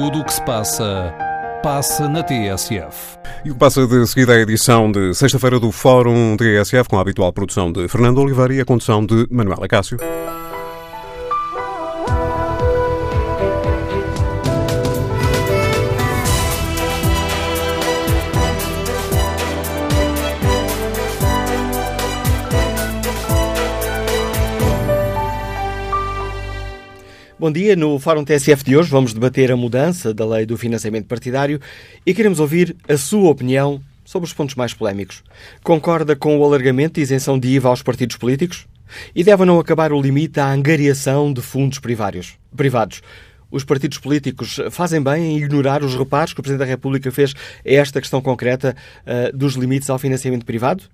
Tudo o que se passa, passa na TSF. E o que passa de seguida à edição de sexta-feira do Fórum TSF, com a habitual produção de Fernando Oliveira e a condução de Manuela Cássio. Bom dia. No Fórum TSF de hoje vamos debater a mudança da lei do financiamento partidário e queremos ouvir a sua opinião sobre os pontos mais polémicos. Concorda com o alargamento de isenção de IVA aos partidos políticos? E deve não acabar o limite à angariação de fundos privados? privados? Os partidos políticos fazem bem em ignorar os reparos que o Presidente da República fez a esta questão concreta uh, dos limites ao financiamento privado?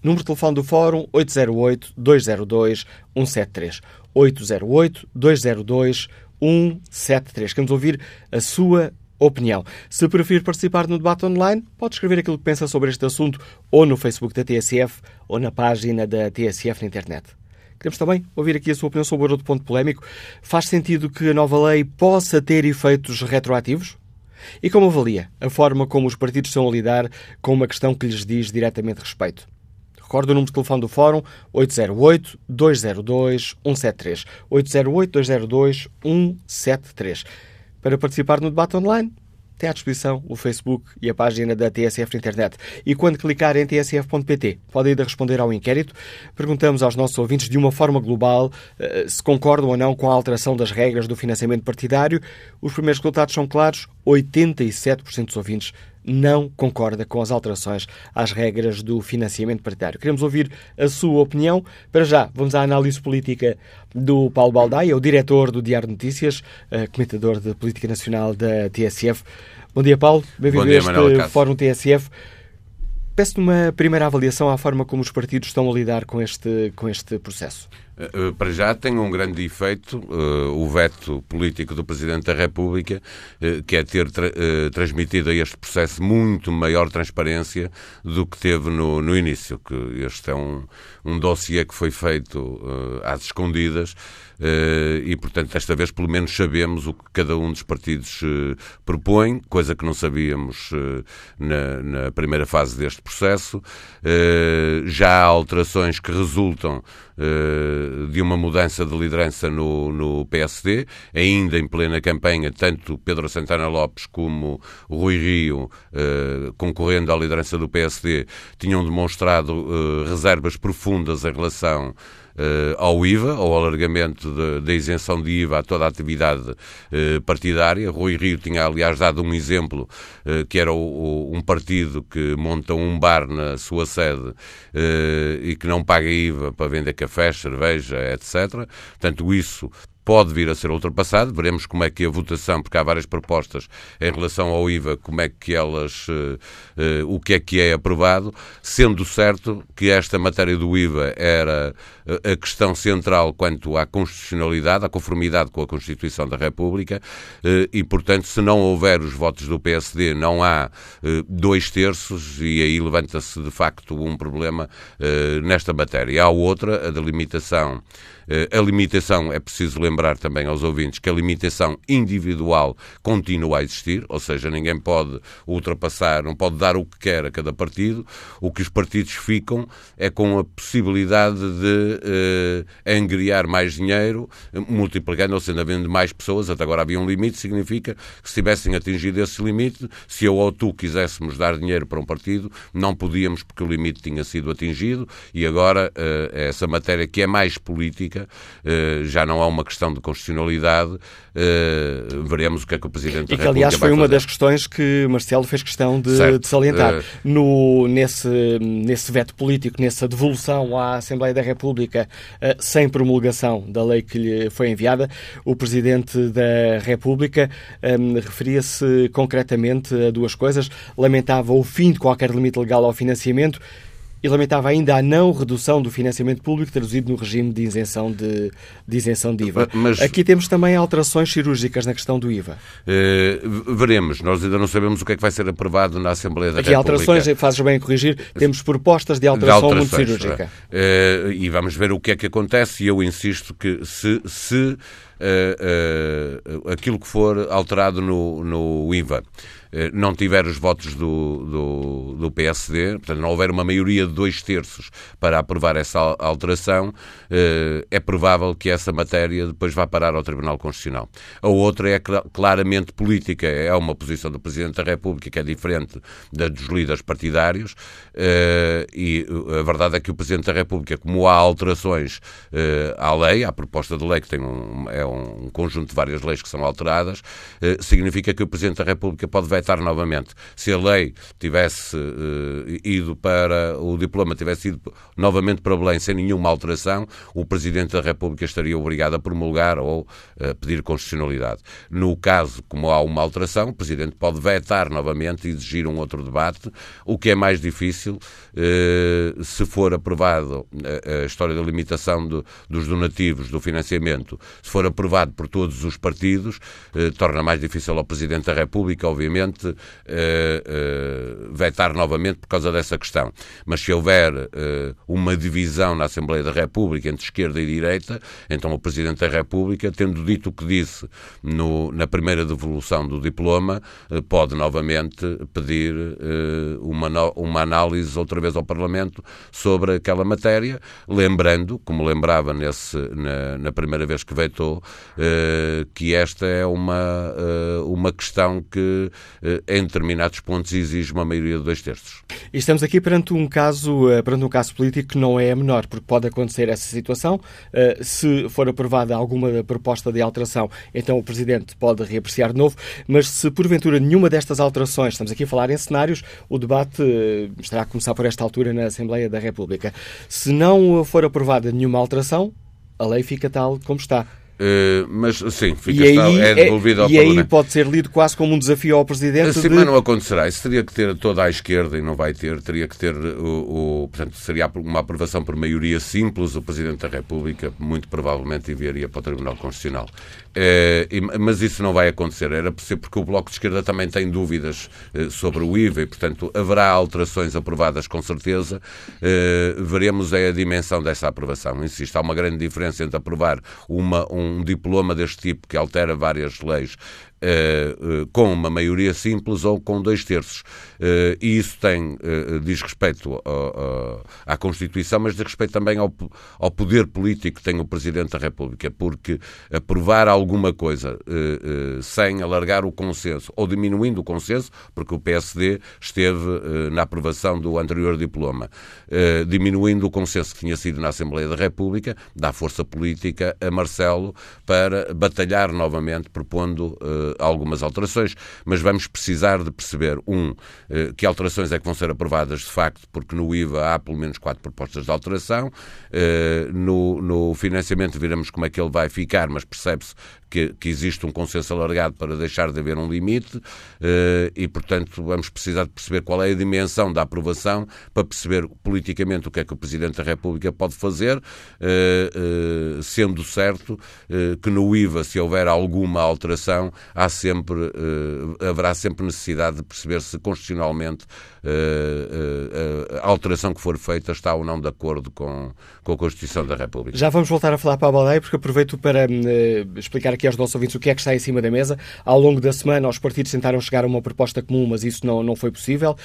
Número de telefone do Fórum 808-202-173. 808-202-173. Queremos ouvir a sua opinião. Se preferir participar no debate online, pode escrever aquilo que pensa sobre este assunto ou no Facebook da TSF ou na página da TSF na internet. Queremos também ouvir aqui a sua opinião sobre outro ponto polémico. Faz sentido que a nova lei possa ter efeitos retroativos? E como avalia a forma como os partidos estão a lidar com uma questão que lhes diz diretamente respeito? Recordo o número de telefone do Fórum 808-202-173. 808-202-173. Para participar no debate online, tem à disposição o Facebook e a página da TSF na internet. E quando clicar em tsf.pt, pode ainda responder ao inquérito. Perguntamos aos nossos ouvintes de uma forma global eh, se concordam ou não com a alteração das regras do financiamento partidário. Os primeiros resultados são claros: 87% dos ouvintes não concorda com as alterações às regras do financiamento partidário. Queremos ouvir a sua opinião. Para já, vamos à análise política do Paulo Baldaia, o diretor do Diário de Notícias, eh, comentador de política nacional da TSF. Bom dia, Paulo. Bem-vindo a este Fórum TSF. Peço-te uma primeira avaliação à forma como os partidos estão a lidar com este, com este processo. Eh, eh, para já tem um grande efeito uh, o veto político do Presidente da República, que é ter tra transmitido a este processo muito maior transparência do que teve no, no início, que este é um, um dossiê que foi feito às escondidas e, portanto, desta vez pelo menos sabemos o que cada um dos partidos propõe, coisa que não sabíamos na, na, primeira fase deste processo. já há alterações que resultam de uma mudança de liderança no, no PSD, ainda em plena campanha, tanto Pedro Santana Lopes como Rui Rio, eh, concorrendo à liderança do PSD, tinham demonstrado eh, reservas profundas em relação ao IVA, ao alargamento da isenção de IVA a toda a atividade uh, partidária. Rui Rio tinha, aliás, dado um exemplo, uh, que era um partido que monta um bar na sua sede e que não paga IVA para vender café, cerveja, etc. Portanto, isso pode vir a ser ultrapassado. Veremos como é que a votação, porque há várias propostas em relação ao IVA, como é que elas, uh, uh, o que é que é aprovado, sendo certo que esta matéria do IVA era uh, a questão central quanto à constitucionalidade, à conformidade com a Constituição da República, e, portanto, se não houver os votos do PSD, não há dois terços, e aí levanta-se de facto um problema nesta matéria. Há outra, a delimitação eh, a limitação, é preciso lembrar também aos ouvintes que a limitação individual continua a existir, ou seja, ninguém pode ultrapassar, não pode dar o que quer a cada partido. O que os partidos ficam é com a possibilidade de eh, angriar mais dinheiro, multiplicando ou sendo havendo mais pessoas. Até agora havia um limite, significa que se tivessem atingido esse limite, se eu ou tu quiséssemos dar dinheiro para um partido, não podíamos porque o limite tinha sido atingido e agora eh, essa matéria que é mais política eh, já não há uma questão de constitucionalidade, eh, veremos o que é que o Presidente e que, aliás, foi uma das questões que Marcelo fez questão de, de salientar. Uh... No, nesse, nesse veto político, nessa devolução à Assembleia da República, sem promulgação da lei que lhe foi enviada, o Presidente da República um, referia-se concretamente a duas coisas. Lamentava o fim de qualquer limite legal ao financiamento e lamentava ainda a não redução do financiamento público traduzido no regime de isenção de, de, isenção de IVA. Mas, Aqui temos também alterações cirúrgicas na questão do IVA. Uh, veremos. Nós ainda não sabemos o que é que vai ser aprovado na Assembleia da Aqui República. Aqui alterações, fazes bem em corrigir, temos propostas de alteração de muito cirúrgica. Uh, e vamos ver o que é que acontece e eu insisto que se, se uh, uh, aquilo que for alterado no, no IVA eh, não tiver os votos do, do, do, PSD, portanto, não houver uma maioria de dois terços para aprovar essa alteração, eh, é provável que essa matéria depois vá parar ao Tribunal Constitucional. A outra é claramente política, é uma posição do Presidente da República que é diferente da dos líderes partidários, eh, e a verdade é que o Presidente da República, como há alterações à lei, à proposta de lei, que tem um, é um conjunto de várias leis que são alteradas, significa que o Presidente da República pode vetar vetar novamente. Se a lei tivesse uh, ido para, o diploma tivesse ido novamente para Belém sem nenhuma alteração, o Presidente da República estaria obrigado a promulgar ou uh, pedir constitucionalidade. No caso, como há uma alteração, o Presidente pode vetar novamente e exigir um outro debate, o que é mais difícil uh, se for aprovado a, história da limitação do, dos donativos, do financiamento, se for aprovado por todos os partidos, torna mais difícil ao Presidente da República, obviamente, uh, uh, vetar novamente por causa dessa questão. Mas se houver uh, uma divisão na Assembleia da República entre esquerda e direita, então o Presidente da República, tendo dito o que disse no, na primeira devolução do diploma, pode novamente pedir uma, no, uma análise outra vez ao Parlamento sobre aquela matéria, lembrando, como lembrava nesse, na, na primeira vez que vetou, que esta é uma, uma questão que eh, em determinados pontos exige uma maioria de dois terços. E estamos aqui perante um caso, eh, perante um caso político que não é menor, porque pode acontecer essa situação. Eh, se for aprovada alguma proposta de alteração, então o Presidente pode reapreciar de novo, mas se porventura nenhuma destas alterações, estamos aqui a falar em cenários, o debate estará a começar por esta altura na Assembleia da República. Se não for aprovada nenhuma alteração, a lei fica tal como está. Uh, mas sim, fica e aí, é devolvido ao e. E aí pode ser lido quase como um desafio ao Presidente. Assim, de... mas não acontecerá. Isso teria que ter toda a esquerda e não vai ter. Teria que ter o, o, Portanto, seria uma aprovação por maioria simples. O Presidente da República muito provavelmente enviaria para o Tribunal Constitucional. Uh, e, mas isso não vai acontecer. Era porque o Bloco de Esquerda também tem dúvidas uh, sobre o IVA e, portanto, haverá alterações aprovadas com certeza. veremos é a dimensão dessa aprovação. Insisto, há uma grande diferença entre aprovar uma, um um diploma deste tipo que altera várias leis com uma maioria simples ou com dois terços. Uh, e isso tem, diz respeito à Constituição, mas diz respeito também ao, ao poder político que tem o Presidente da República, porque aprovar alguma coisa sem alargar o consenso ou diminuindo o consenso, porque o PSD esteve na aprovação do anterior diploma, diminuindo o consenso que tinha sido na Assembleia da República, dá força política a Marcelo para batalhar novamente, propondo algumas alterações, mas vamos precisar de perceber, um, eh, que alterações é que vão ser aprovadas de facto, porque no IVA há pelo menos quatro propostas de alteração, eh, no, no financiamento veremos como é que ele vai ficar, mas percebe-se que, que, existe um consenso alargado para deixar de haver um limite eh, e, portanto, vamos precisar de perceber qual é a dimensão da aprovação para perceber politicamente o que é que o Presidente da República pode fazer, sendo certo que no IVA, se houver alguma alteração, há sempre, uh, haverá sempre necessidade de perceber se constitucionalmente a alteração que for feita está ou não de acordo com, com a Constituição da República. Já vamos voltar a falar para a Baldeia, porque aproveito para explicar aqui aos nossos ouvintes o que é que está em cima da mesa. Ao longo da semana, os partidos tentaram chegar a uma proposta comum, mas isso não, não foi possível.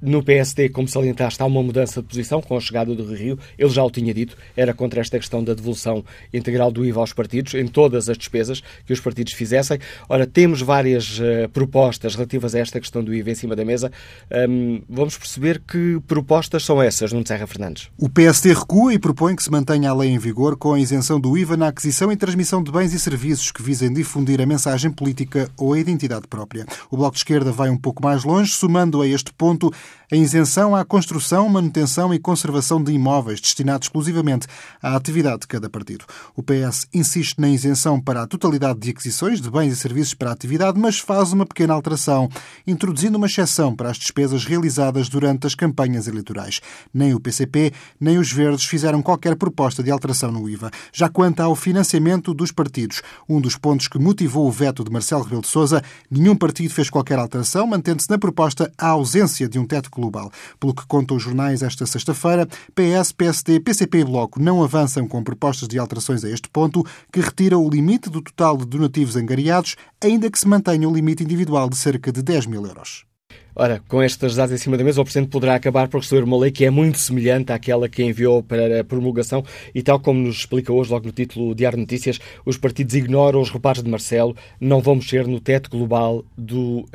no PSD, como salientaste, há uma mudança de posição com a chegada do Rio. Ele já o tinha dito, era contra esta questão da devolução integral do IVA aos partidos, em todas as despesas que os partidos fizessem. Ora, temos várias uh, propostas relativas a esta questão do IVA em cima da mesa. Um, vamos perceber que propostas são essas, Nuno Serra Fernandes. O PSD recua e propõe que se mantenha a lei em vigor com a isenção do IVA na aquisição e transmissão de bens e serviços que visem difundir a mensagem política ou a identidade própria. O Bloco de Esquerda vai um pouco mais longe, somando a este ponto a isenção à construção, manutenção e conservação de imóveis destinados exclusivamente à atividade de cada partido. O PS insiste na isenção para a totalidade de aquisições de bens e serviços para a atividade, mas faz uma pequena alteração, introduzindo uma exceção para as despesas realizadas durante as campanhas eleitorais. Nem o PCP, nem os Verdes fizeram qualquer proposta de alteração no IVA. Já quanto ao financiamento dos partidos, um dos pontos que motivou o veto de Marcelo Rebelo de Sousa, nenhum partido fez qualquer alteração, mantendo-se na proposta a ausência de um teto global. Pelo que contam os jornais esta sexta-feira, PS, PSD, PCP e Bloco não avançam com propostas de alterações a este ponto, que retira o limite do total de donativos angariados, ainda que se mantenha o limite individual de cerca de 10 mil euros. Ora, com estas dados em cima da mesa, o Presidente poderá acabar por receber uma lei que é muito semelhante àquela que enviou para a promulgação e, tal como nos explica hoje, logo no título Diário de Notícias, os partidos ignoram os reparos de Marcelo, não vão mexer no teto global do uh,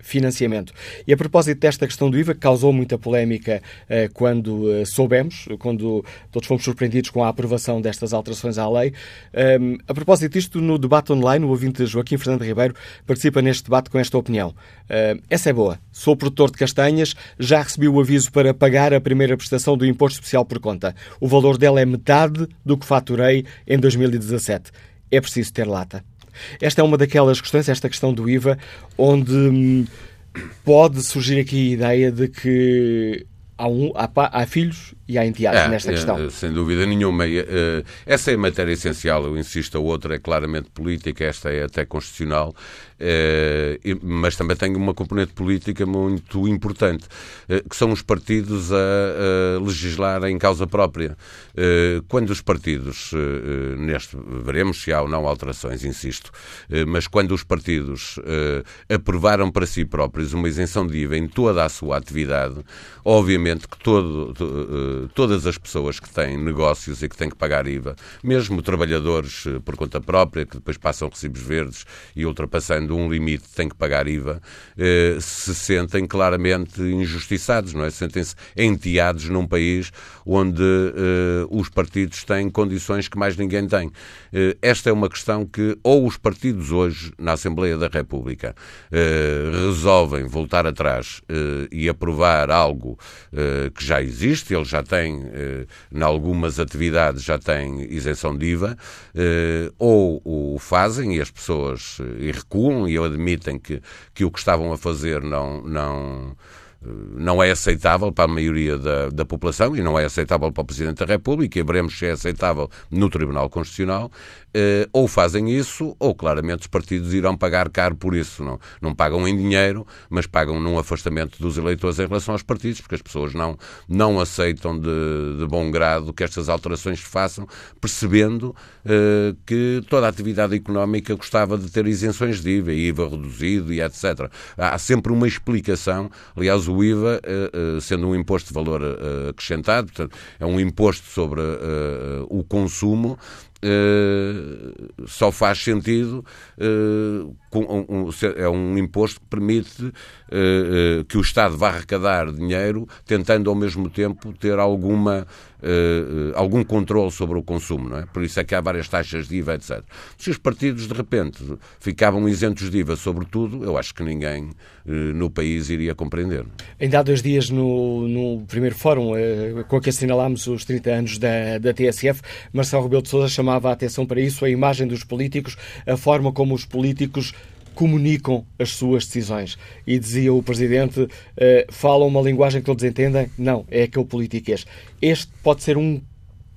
financiamento. E a propósito desta questão do IVA, que causou muita polémica uh, quando uh, soubemos, quando todos fomos surpreendidos com a aprovação destas alterações à lei, um, a propósito disto, no debate online, o ouvinte Joaquim Fernando Ribeiro participa neste debate com esta opinião. essa é boa Sou produtor de castanhas, já recebi o aviso para pagar a primeira prestação do Imposto Especial por Conta. O valor dela é metade do que faturei em 2017. É preciso ter lata. Esta é uma daquelas questões, esta questão do IVA, onde hum, pode surgir aqui a ideia de que há, um, há, há filhos e há entidades é, nesta questão. É, sem dúvida nenhuma. Eh, essa é a matéria essencial, eu insisto, a outra é claramente política, esta é até constitucional, eh, mas também tem uma componente política muito importante, eh, que são os partidos a legislar em causa própria. Quando os partidos, neste, veremos se há ou não alterações, insisto, mas quando os partidos aprovaram para si próprios uma isenção de IVA em toda a sua atividade, obviamente que todo todas as pessoas que têm negócios e que têm que pagar IVA, mesmo trabalhadores eh, por conta própria, que depois passam recibos verdes e ultrapassando um limite têm que pagar IVA, eh, se sentem claramente injustiçados, não é? Sentem-se enteados num país onde eh, os partidos têm condições que mais ninguém tem. Eh, esta é uma questão que ou os partidos hoje, na Assembleia da República, eh, resolvem voltar atrás e aprovar algo que já existe, eles já eh, em algumas atividades, já tem isenção de IVA, ou o fazem e as pessoas e recuam e admitem que, que o que estavam a fazer não, não, não é aceitável para a maioria da, da população e não é aceitável para o Presidente da República e veremos se é aceitável no Tribunal Constitucional, eh, ou fazem isso, ou claramente os partidos irão pagar caro por isso. Não, não pagam em dinheiro, mas pagam num afastamento dos eleitores em relação aos partidos, porque as pessoas não, não aceitam de, de bom grado que estas alterações se façam, percebendo eh, que toda a atividade económica gostava de ter isenções de IVA, IVA reduzido e etc. Há sempre uma explicação. Aliás, o IVA, eh, eh, sendo um imposto de valor acrescentado, portanto, é um imposto sobre o consumo, Uh, só faz sentido uh, com é um imposto que permite uh, que o Estado vá arrecadar dinheiro tentando ao mesmo tempo ter alguma algum controle sobre o consumo, não é? Por isso é que há várias taxas de IVA, etc. Se os partidos de repente ficavam isentos de IVA sobre tudo, eu acho que ninguém no país iria compreender. Ainda há dois dias no, no primeiro fórum com que assinalámos os 30 anos da, da TSF, Marcelo Rebelo de Sousa chamava a atenção para isso, a imagem dos políticos, a forma como os políticos comunicam as suas decisões. E dizia o Presidente, uh, falam uma linguagem que todos entendem? Não, é aquele politiquês. Este pode ser um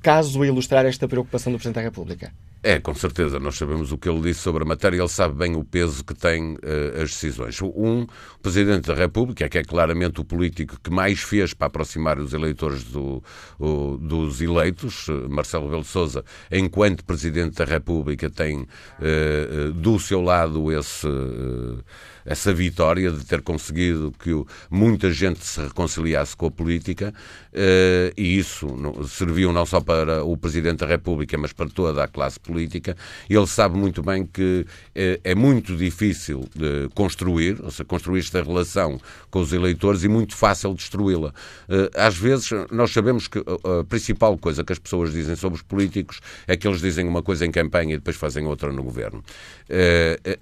caso a ilustrar esta preocupação do Presidente da República. É, com certeza. Nós sabemos o que ele disse sobre a matéria ele sabe bem o peso que têm uh, as decisões. Um, o Presidente da República, que é claramente o político que mais fez para aproximar os eleitores do, o, dos eleitos, eh, Marcelo Rebelo de Sousa, enquanto Presidente da República, tem uh, do seu lado esse. Uh, essa vitória de ter conseguido que muita gente se reconciliasse com a política eh, e isso serviu não só para o Presidente da República, mas para toda a classe política. Ele sabe muito bem que eh, é muito difícil de construir, ou seja, construir esta relação com os eleitores e muito fácil destruí-la. Eh, às vezes, nós sabemos que a principal coisa que as pessoas dizem sobre os políticos é que eles dizem uma coisa em campanha e depois fazem outra no governo.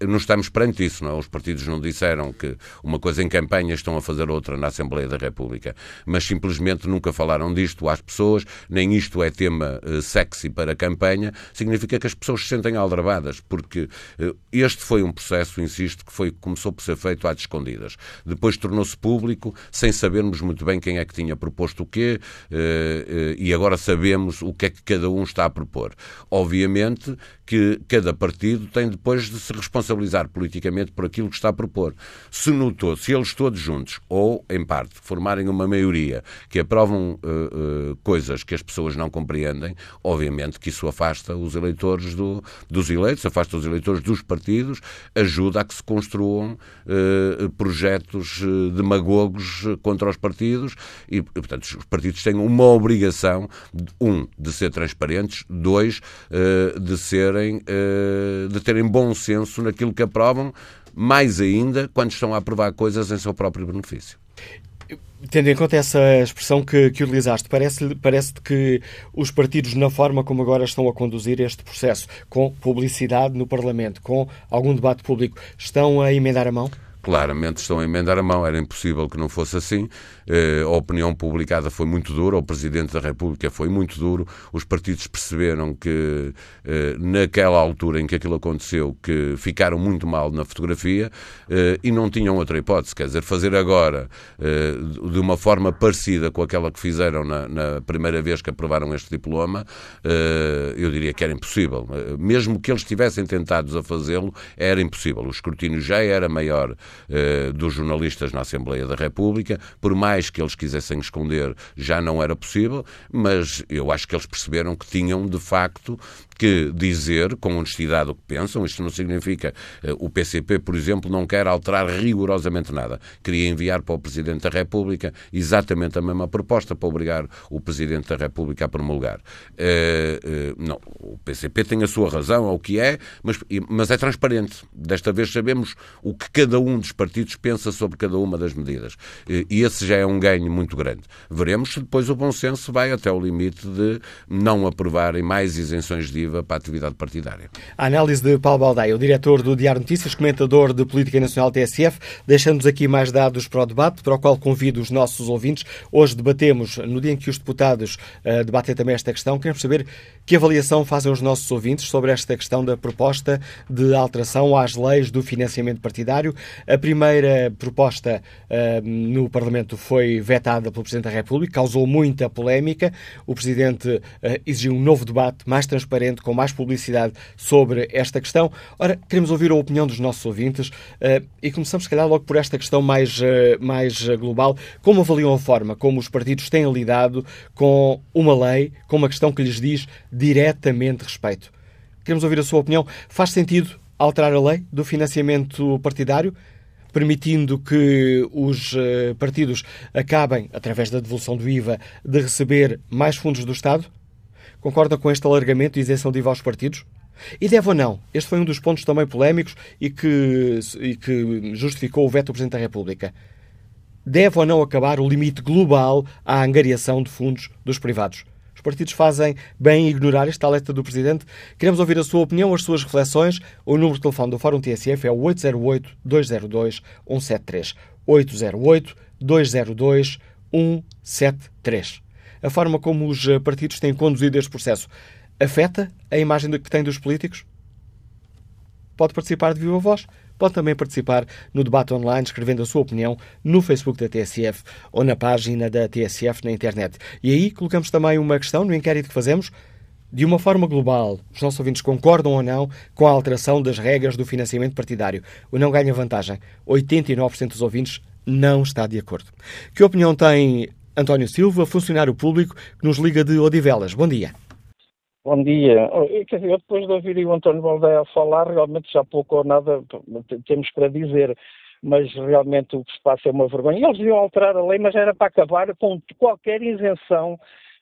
Não estamos perante isso, não é? Os partidos não disseram que uma coisa em campanha estão a fazer outra na Assembleia da República, mas simplesmente nunca falaram disto às pessoas, nem isto é tema sexy para a campanha, significa significa que as pessoas se sentem aldrabadas, porque uh, este foi um processo, insisto, que foi, começou por ser feito às escondidas. Depois tornou-se público, sem sabermos muito bem quem é que tinha proposto o quê, uh, e agora sabemos o que é que cada um está a propor. Obviamente que cada partido tem depois de se responsabilizar politicamente por aquilo que está a propor. Se notou, se eles todos juntos, ou em parte, formarem uma maioria que aprovam uh, uh, coisas que as pessoas não compreendem, obviamente que isso afasta os eleitores do, dos eleitos, afasta os eleitores dos partidos, ajuda a que se construam uh, projetos demagogos contra os partidos e, portanto, os partidos têm uma obrigação, um, de ser transparentes, dois, de serem, de terem bom senso naquilo que aprovam, mais ainda quando estão a aprovar coisas em seu próprio benefício. Tendo em conta essa expressão que, que utilizaste, parece-te parece que os partidos, na forma como agora estão a conduzir este processo, com publicidade no Parlamento, com algum debate público, estão a emendar a mão? Claramente estão a emendar a mão. Era impossível que não fosse assim. Eh, a opinião publicada foi muito dura, o Presidente da República foi muito duro. Os partidos perceberam que, eh, naquela altura em que aquilo aconteceu, que ficaram muito mal na fotografia eh, e não tinham outra hipótese. Quer dizer, fazer agora de uma forma parecida com aquela que fizeram na, primeira vez que aprovaram este diploma, eu diria que era impossível. Mesmo que eles tivessem tentado a fazê-lo, era impossível. O escrutínio já era maior eh, dos jornalistas na Assembleia da República. Por mais que eles quisessem esconder, já não era possível, mas eu acho que eles perceberam que tinham, de facto, que dizer com honestidade o que pensam. Isto não significa. Uh, o PCP, por exemplo, não quer alterar rigorosamente nada. Queria enviar para o Presidente da República exatamente a mesma proposta para obrigar o Presidente da República a promulgar. Uh, uh, não, o PCP tem a sua razão, é o que é, mas, mas é transparente. Desta vez sabemos o que cada um dos partidos pensa sobre cada uma das medidas. E esse já é um ganho muito grande. Veremos se depois o bom senso vai até o limite de não aprovarem mais isenções de para a atividade partidária. A análise de Paulo Baldaia, o diretor do Diário Notícias, comentador de Política Nacional TSF, deixando-nos aqui mais dados para o debate, para o qual convido os nossos ouvintes. Hoje debatemos, no dia em que os deputados uh, debatem também esta questão, queremos saber que avaliação fazem os nossos ouvintes sobre esta questão da proposta de alteração às leis do financiamento partidário. A primeira proposta uh, no Parlamento foi vetada pelo Presidente da República, causou muita polémica. O Presidente uh, exigiu um novo debate mais transparente com mais publicidade sobre esta questão. Ora, queremos ouvir a opinião dos nossos ouvintes uh, e começamos, se calhar, logo por esta questão mais, uh, mais global. Como avaliam a forma como os partidos têm lidado com uma lei, com uma questão que lhes diz diretamente respeito? Queremos ouvir a sua opinião. Faz sentido alterar a lei do financiamento partidário? Permitindo que os eh, partidos acabem, através da devolução do IVA, de receber mais fundos do Estado? Concorda com este alargamento e isenção de IVA aos partidos? E deve ou não? Este foi um dos pontos também polémicos e que, e que justificou o veto do Presidente da República. Deve ou não acabar o limite global à angariação de fundos dos privados? Os partidos fazem bem em ignorar esta alerta do Presidente. Queremos ouvir a sua opinião, as suas reflexões. O número de telefone do Fórum TSF é o 808-202-173. 808-202-173 a forma como os partidos têm conduzido este processo afeta a imagem que têm dos políticos? Pode participar de viva voz. Pode também participar no debate online, escrevendo a sua opinião no Facebook da TSF ou na página da TSF na internet. E aí colocamos também uma questão no inquérito que fazemos. De uma forma global, os nossos ouvintes concordam ou não com a alteração das regras do financiamento partidário? O não ganha vantagem. 89% dos ouvintes não está de acordo. Que opinião tem António Silva, funcionário público, que nos liga de Odivelas. Bom dia. Bom dia. Quer dizer, eu depois de ouvir o António Baldeia falar, realmente já pouco ou nada temos para dizer, mas realmente o que se passa é uma vergonha. Eles iam alterar a lei, mas era para acabar com qualquer isenção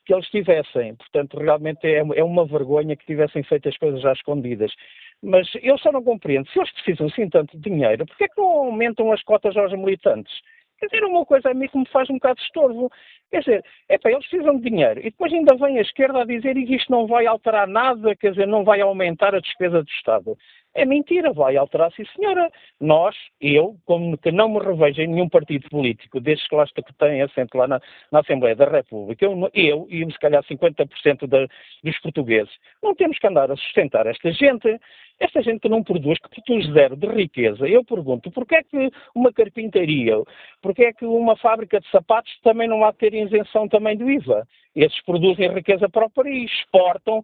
que eles tivessem. Portanto, realmente é, é uma vergonha que tivessem feito as coisas às escondidas. Mas eu só não compreendo, se eles precisam sim tanto de dinheiro, porquê é que não aumentam as cotas aos militantes? Quer dizer, uma coisa a mim que me faz um bocado de estorvo. Quer dizer, é para eles precisam de dinheiro. E depois ainda vem a esquerda a dizer que isto não vai alterar nada, quer dizer, não vai aumentar a despesa do Estado. É mentira, vai alterar, sim senhora. Nós, eu, como que não me revejo em nenhum partido político, desde que lá que tem assento lá na, na, Assembleia da República, eu, eu e se calhar 50% da, dos portugueses, não temos que andar a sustentar esta gente. Esta gente que não produz, que produz zero de riqueza. Eu pergunto, porquê é que uma carpintaria, porquê é que uma fábrica de sapatos também não há de ter isenção também do IVA? Esses produzem riqueza para o país, exportam,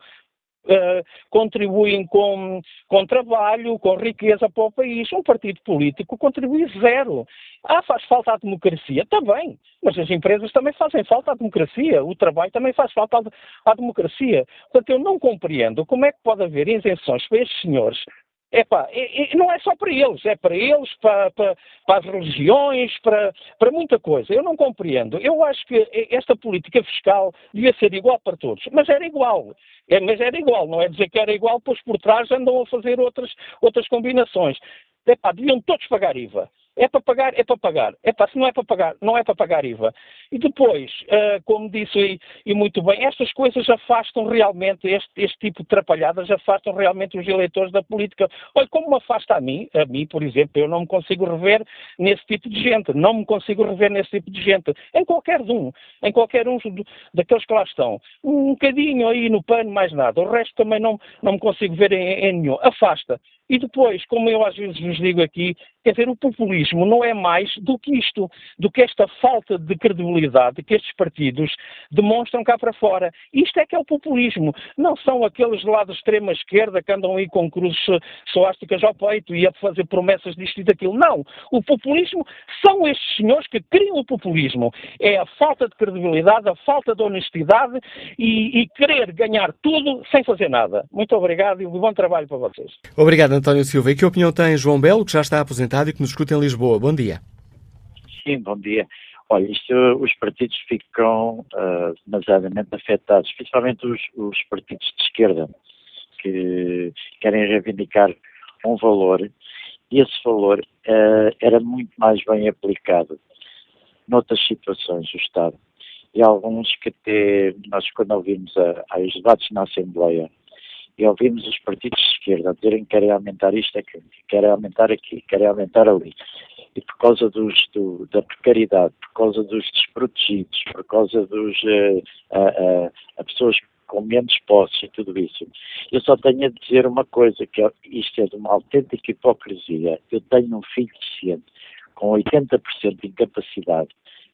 Uh, contribuem com, com trabalho, com riqueza para o país. Um partido político contribui zero. Ah, faz falta a democracia? Também. Mas as empresas também fazem falta à democracia. O trabalho também faz falta à, à democracia. Portanto, eu não compreendo como é que pode haver isenções para estes senhores Epá, e, e não é só para eles, é para eles, para, para, para, as religiões, para, para muita coisa. Eu não compreendo. Eu acho que esta política fiscal devia ser igual para todos, mas era igual. É, mas era igual, não é dizer que era igual, pois por trás andam a fazer outras, outras combinações. Epá, deviam todos pagar IVA. É para pagar, é para pagar. É para, se não é para pagar, não é para pagar IVA. E depois, uh, como disse e, e, muito bem, estas coisas afastam realmente, este, este, tipo de trapalhadas afastam realmente os eleitores da política. Olha, como me afasta a mim, a mim, por exemplo, eu não me consigo rever nesse tipo de gente, não me consigo rever nesse tipo de gente, em qualquer um, em qualquer um daqueles que lá estão. Um bocadinho aí no pano, mais nada. O resto também não, não me consigo ver em, em nenhum. Afasta. E depois, como eu às vezes vos digo aqui, quer dizer, o populismo não é mais do que isto, do que esta falta de credibilidade que estes partidos demonstram cá para fora. Isto é que é o populismo. Não são aqueles lá da extrema esquerda que andam aí com cruzes soásticas ao peito e a fazer promessas disto e daquilo. Não. O populismo são estes senhores que criam o populismo. É a falta de credibilidade, a falta de honestidade e, e querer ganhar tudo sem fazer nada. Muito obrigado e um bom trabalho para vocês. Obrigado, António Silva. E que opinião tem João Belo, que já está aposentado e que nos escuta em Lisboa? Bom dia. Sim, bom dia. Olha, isto, os partidos ficam uh, demasiadamente afetados, principalmente os, os, partidos de esquerda, que querem reivindicar um valor, e esse valor uh, era muito mais bem aplicado noutras situações do Estado. E alguns que até, nós quando ouvimos a, os debates na Assembleia, e ouvimos os partidos de esquerda dizerem que querem aumentar isto aqui, querem aumentar aqui, querem aumentar ali. E por causa dos, do, da precariedade, por causa dos desprotegidos, por causa dos uh, uh, uh, pessoas com menos posses e tudo isso. Eu só tenho a dizer uma coisa, que é, isto é de uma autêntica hipocrisia. Eu tenho um filho deficiente, com 80% de incapacidade,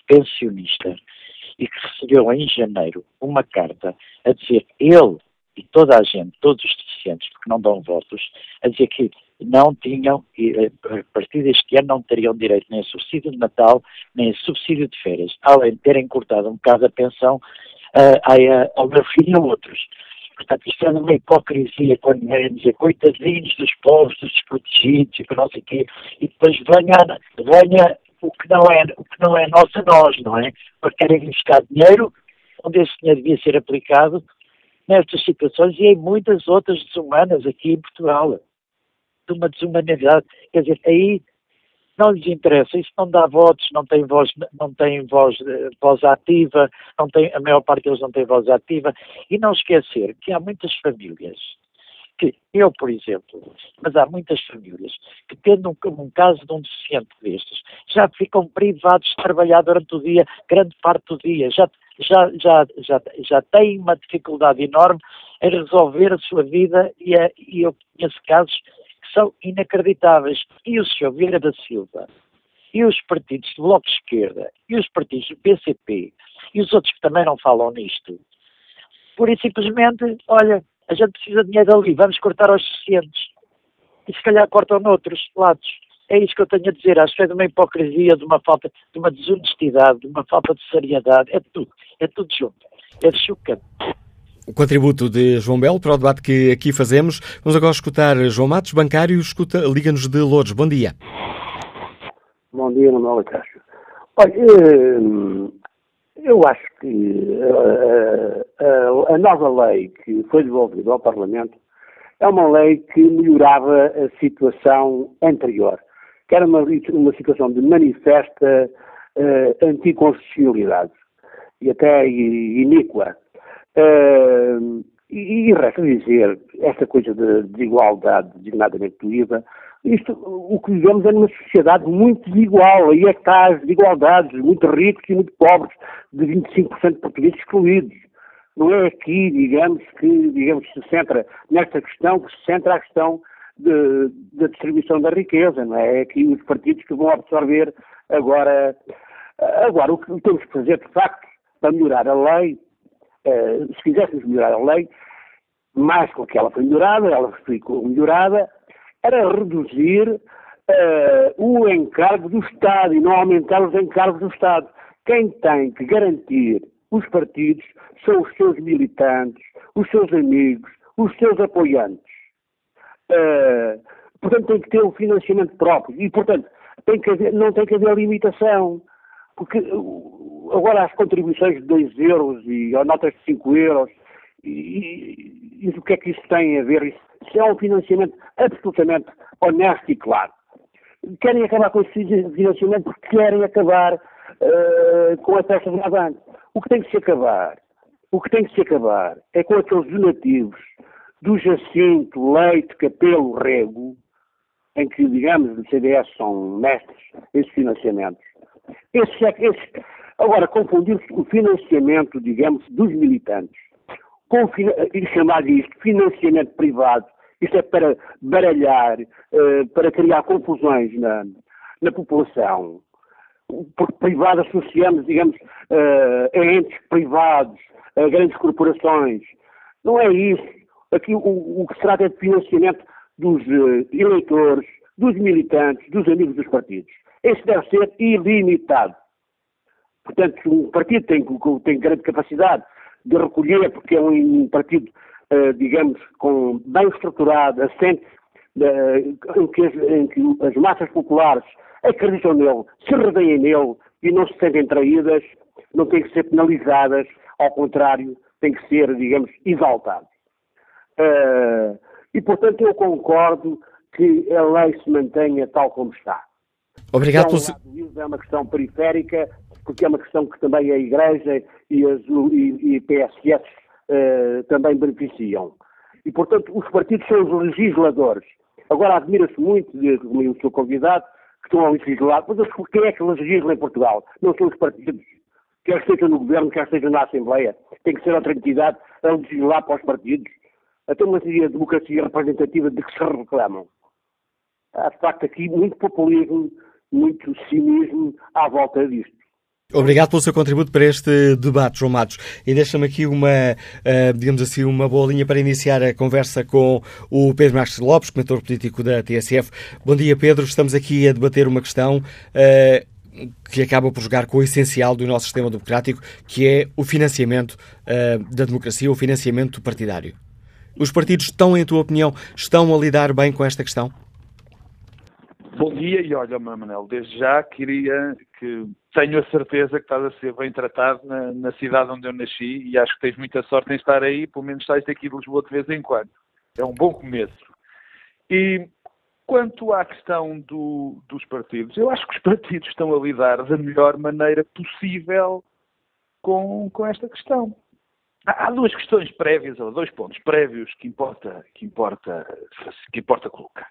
pensionista, e que recebeu em janeiro uma carta a dizer ele e toda a gente, todos os deficientes, porque não dão votos, a dizer que não tinham, eh, a partir deste ano, não teriam direito nem a subsídio de Natal, nem a subsídio de férias, além de terem cortado um bocado a pensão uh, ao meu filho e a outros. Portanto, isto é uma hipocrisia quando vêm dizer coitadinhos dos povos, dos desprotegidos e que não sei o quê, e depois venha, venha o que não é, o que não é nosso a nós, não é? Porque querem buscar dinheiro onde esse dinheiro devia ser aplicado nestas situações e em muitas outras desumanas aqui em Portugal. De uma desumanidade. Quer dizer, aí não lhes interessa, isso não dá votos, não tem voz, não tem voz, voz ativa, não tem, a maior parte deles não tem voz ativa. E não esquecer que há muitas famílias que eu, por exemplo, mas há muitas famílias que, tendo um, um, caso de um deficiente destes, já ficam privados de trabalhar durante o dia, grande parte do dia, já, já, já, já, já têm uma dificuldade enorme em resolver a sua vida e, é, e eu conheço casos que são inacreditáveis. E o Sr. Vieira da Silva, e os partidos de Bloco de Esquerda, e os partidos do PCP, e os outros que também não falam nisto, por e simplesmente, olha, a gente precisa de dinheiro ali, vamos cortar aos suficientes. E se calhar cortam noutros lados. É isso que eu tenho a dizer. Acho que é de uma hipocrisia, de uma falta, de uma desonestidade, de uma falta de seriedade. É tudo. É tudo junto. É chocante. O contributo de João Belo para o debate que aqui fazemos. Vamos agora escutar João Matos, bancário, escuta, liga-nos de Lourdes. Bom dia. Bom dia, Manuela Castro. Olha, hum, eu acho que a, a, a, nova lei que foi devolvida ao Parlamento é uma lei que melhorava a situação anterior, que era uma, uma situação de manifesta uh, anticonstitucionalidade e até iníqua. Uh, e, e resta dizer, esta coisa de desigualdade, designadamente do IVA, isto, o que vivemos é numa sociedade muito desigual, aí é que está as desigualdades, muito ricos e muito pobres, de 25% de portugueses excluídos. Não é aqui, digamos, que digamos, se centra nesta questão, que se centra a questão da distribuição da riqueza, não é? É aqui os partidos que vão absorver agora. Agora, o que temos que fazer, de facto, para melhorar a lei, eh, se quiséssemos melhorar a lei, mais com que ela foi melhorada, ela ficou melhorada, era reduzir uh, o encargo do Estado e não aumentar os encargos do Estado. Quem tem que garantir os partidos são os seus militantes, os seus amigos, os seus apoiantes. Uh, portanto, tem que ter um financiamento próprio e, portanto, tem haver, não tem que haver limitação. Porque agora as contribuições de 2 euros e ou notas de 5 euros, e, e, e o que é que isso tem a ver? Isso, isso é um financiamento absolutamente honesto e claro. Querem acabar com esse financiamento porque querem acabar uh, com a taxa de avante. O que tem que se acabar, o que tem que se acabar é com aqueles donativos do Jacinto, Leite, Capelo, Rego, em que, digamos, os CDS são mestres esses financiamentos. Esse, é esse, agora, confundir o financiamento, digamos, dos militantes com e chamar isto financiamento privado, isto é para baralhar, uh, para criar confusões na, na população. Porque privado associamos, digamos, uh, a entes privados, a grandes corporações. Não é isso. Aqui o, o que se trata é de financiamento dos uh, eleitores, dos militantes, dos amigos dos partidos. Esse deve ser ilimitado. Portanto, um partido tem, tem grande capacidade de recolher, porque é um partido, uh, digamos, com, bem estruturado, assente, uh, em, que as, em, que as, massas populares acreditam nele, se redeem nele e não se sentem traídas, não têm que ser penalizadas, ao contrário, têm que ser, digamos, exaltados. Uh, e, portanto, eu concordo que a lei se mantenha tal como está. Obrigado. É, é uma questão periférica, porque é uma questão que também a Igreja e, as, e, e PSS uh, também beneficiam. E, portanto, os partidos são os legisladores. Agora, admira-se muito, como o seu convidado, que estão a legislar, mas quem é que legisla em Portugal? Não são os partidos. Quer esteja no governo, quer esteja na Assembleia. Tem que ser outra entidade a legislar para os partidos. Até uma democracia representativa de que se reclamam. Há, de facto, aqui muito populismo, muito cinismo à volta disto. Obrigado pelo seu contributo para este debate, João Matos. E deixa-me aqui uma, uh, digamos assim, uma boa linha para iniciar a conversa com o Pedro Marques Lopes, comentor político da TSF. Bom dia, Pedro. Estamos aqui a debater uma questão uh, que acaba por jogar com o essencial do nosso sistema democrático, que é o financiamento uh, da democracia, o financiamento partidário. Os partidos estão, em tua opinião, estão a lidar bem com esta questão? Bom dia e olha, Manuel, desde já queria que tenho a certeza que estás a ser bem tratado na, na, cidade onde eu nasci e acho que tens muita sorte em estar aí, pelo menos estás aqui de Lisboa de vez em quando. É um bom começo. E quanto à questão do, dos partidos, eu acho que os partidos estão a lidar da melhor maneira possível com, com esta questão. Há, duas questões prévias, ou dois pontos prévios que importa, que importa, que importa colocar.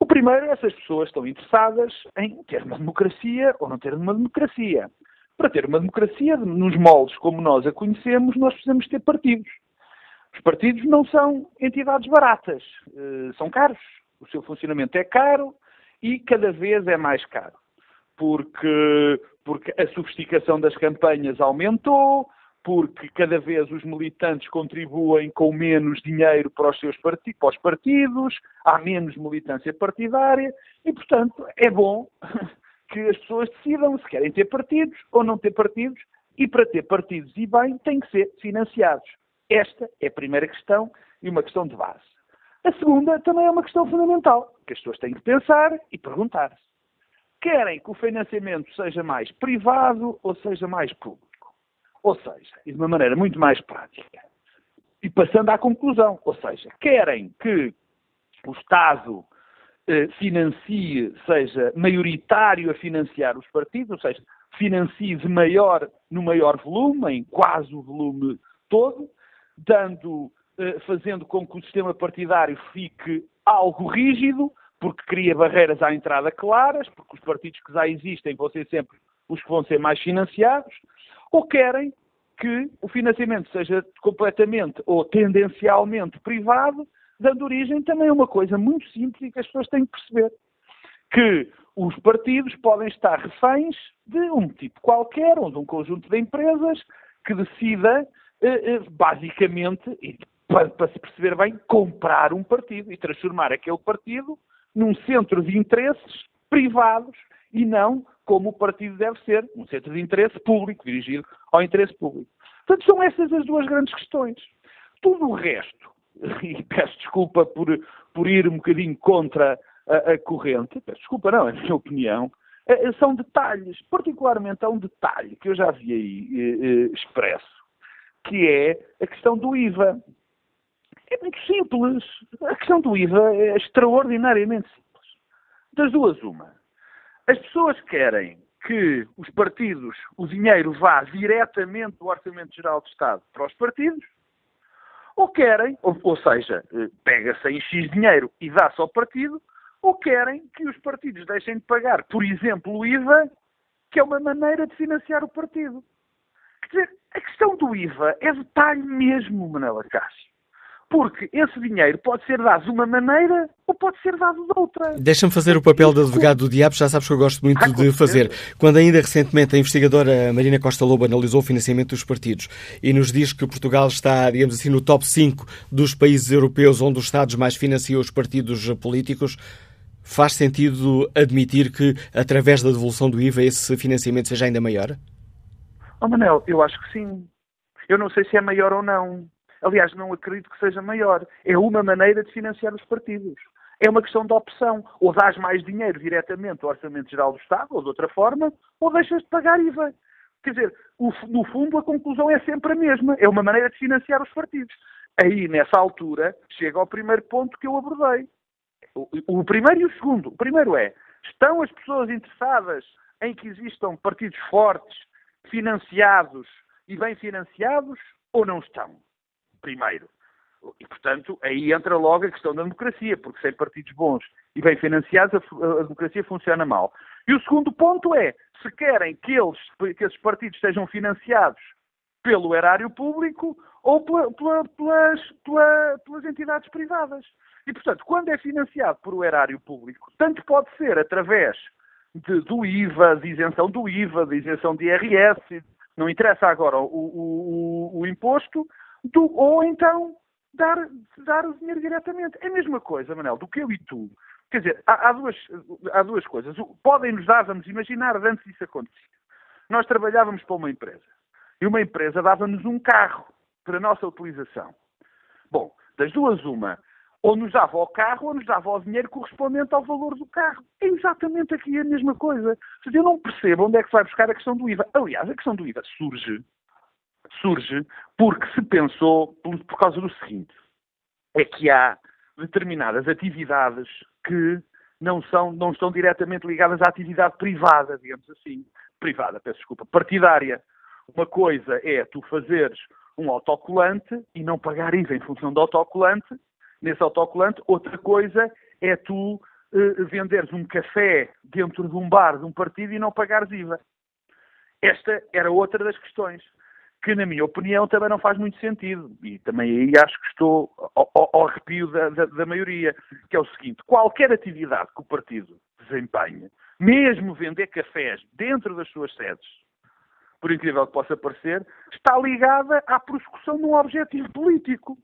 O primeiro é se as pessoas estão interessadas em ter uma democracia ou não ter uma democracia. Para ter uma democracia, nos moldes como nós a conhecemos, nós precisamos ter partidos. Os partidos não são entidades baratas, eh, são caros. O seu funcionamento é caro e cada vez é mais caro. Porque, porque a sofisticação das campanhas aumentou, porque cada vez os militantes contribuem com menos dinheiro para os seus partidos, para os partidos, há menos militância partidária e, portanto, é bom que as pessoas decidam se querem ter partidos ou não ter partidos e para ter partidos e bem têm que ser financiados. Esta é a primeira questão e uma questão de base. A segunda também é uma questão fundamental, que as pessoas têm que pensar e perguntar-se. Querem que o financiamento seja mais privado ou seja mais público? Ou seja, e de uma maneira muito mais prática. E passando à conclusão, ou seja, querem que o Estado eh, financie, seja maioritário a financiar os partidos, ou seja, financie de maior, no maior volume, em quase o volume todo, dando, eh, fazendo com que o sistema partidário fique algo rígido, porque cria barreiras à entrada claras, porque os partidos que já existem vão ser sempre os que vão ser mais financiados, ou querem que o financiamento seja completamente ou tendencialmente privado, dando origem também a uma coisa muito simples e que as pessoas têm que perceber. Que os partidos podem estar reféns de um tipo qualquer ou de um conjunto de empresas que decida, eh, eh, basicamente, para, se perceber bem, comprar um partido e transformar aquele partido num centro de interesses privados e não como o partido deve ser, um centro de interesse público, dirigido ao interesse público. Portanto, são essas as duas grandes questões. Tudo o resto, e peço desculpa por, por ir um bocadinho contra a, a corrente, peço desculpa não, é a minha opinião, é, são detalhes, particularmente há um detalhe que eu já vi aí eh, eh, expresso, que é a questão do IVA. É muito simples. A questão do IVA é extraordinariamente simples. Das duas, uma. As pessoas querem que os partidos, o dinheiro vá diretamente do Orçamento Geral do Estado para os partidos, ou querem, ou, ou seja, eh, pega-se em X dinheiro e dá-se ao partido, ou querem que os partidos deixem de pagar, por exemplo, o IVA, que é uma maneira de financiar o partido. Quer dizer, a questão do IVA é detalhe mesmo, Manela Cássio porque esse dinheiro pode ser dado de uma maneira ou pode ser dado de outra. Deixa-me fazer o papel de advogado do diabo, já sabes que eu gosto muito ah, de fazer. Quando ainda recentemente a investigadora Marina Costa Lobo analisou o financiamento dos partidos e nos diz que Portugal está, digamos assim, no top 5 dos países europeus onde os Estados mais financiam os partidos políticos, faz sentido admitir que, através da devolução do IVA, esse financiamento seja ainda maior? Oh, Manel, eu acho que sim. Eu não sei se é maior ou não. Aliás, não acredito que seja maior. É uma maneira de financiar os partidos. É uma questão de opção. Ou dás mais dinheiro diretamente ao Orçamento Geral do Estado, ou de outra forma, ou deixas de pagar IVA. Quer dizer, no fundo, a conclusão é sempre a mesma. É uma maneira de financiar os partidos. Aí, nessa altura, chega ao primeiro ponto que eu abordei. O primeiro e o segundo. O primeiro é: estão as pessoas interessadas em que existam partidos fortes, financiados e bem financiados, ou não estão? Primeiro. E, portanto, aí entra logo a questão da democracia, porque sem partidos bons e bem financiados, a, a democracia funciona mal. E o segundo ponto é, se querem que, eles, que esses partidos sejam financiados pelo erário público ou pela, pela, pelas, pela, pelas entidades privadas. E, portanto, quando é financiado por o erário público, tanto pode ser através de, do IVA, de isenção do IVA, de isenção de IRS, não interessa agora o, o, o, o imposto, do, ou então dar, dar o dinheiro diretamente. É a mesma coisa, Manel, do que eu e tu. Quer dizer, há, há duas, há duas coisas. Podem-nos dar, vamos imaginar, antes disso acontecer. Nós trabalhávamos para uma empresa. E uma empresa dava-nos um carro para a nossa utilização. Bom, das duas, uma. Ou nos dava o carro ou nos dava o dinheiro correspondente ao valor do carro. É exatamente aqui a mesma coisa. Eu não percebo onde é que se vai buscar a questão do IVA. Aliás, a questão do IVA surge surge porque se pensou por, por causa do seguinte: é que há determinadas atividades que não, são, não estão diretamente ligadas à atividade privada, digamos assim. Privada, peço desculpa, partidária. Uma coisa é tu fazeres um autocolante e não pagar IVA em função do autocolante, nesse autocolante. Outra coisa é tu uh, venderes um café dentro de um bar de um partido e não pagares IVA. Esta era outra das questões que, na minha opinião, também não faz muito sentido. E também aí acho que estou ao, ao arrepio da, da, da, maioria, que é o seguinte: qualquer atividade que o partido desempenhe, mesmo vender cafés dentro das suas sedes, por incrível que possa parecer, está ligada à prossecução de um objetivo político.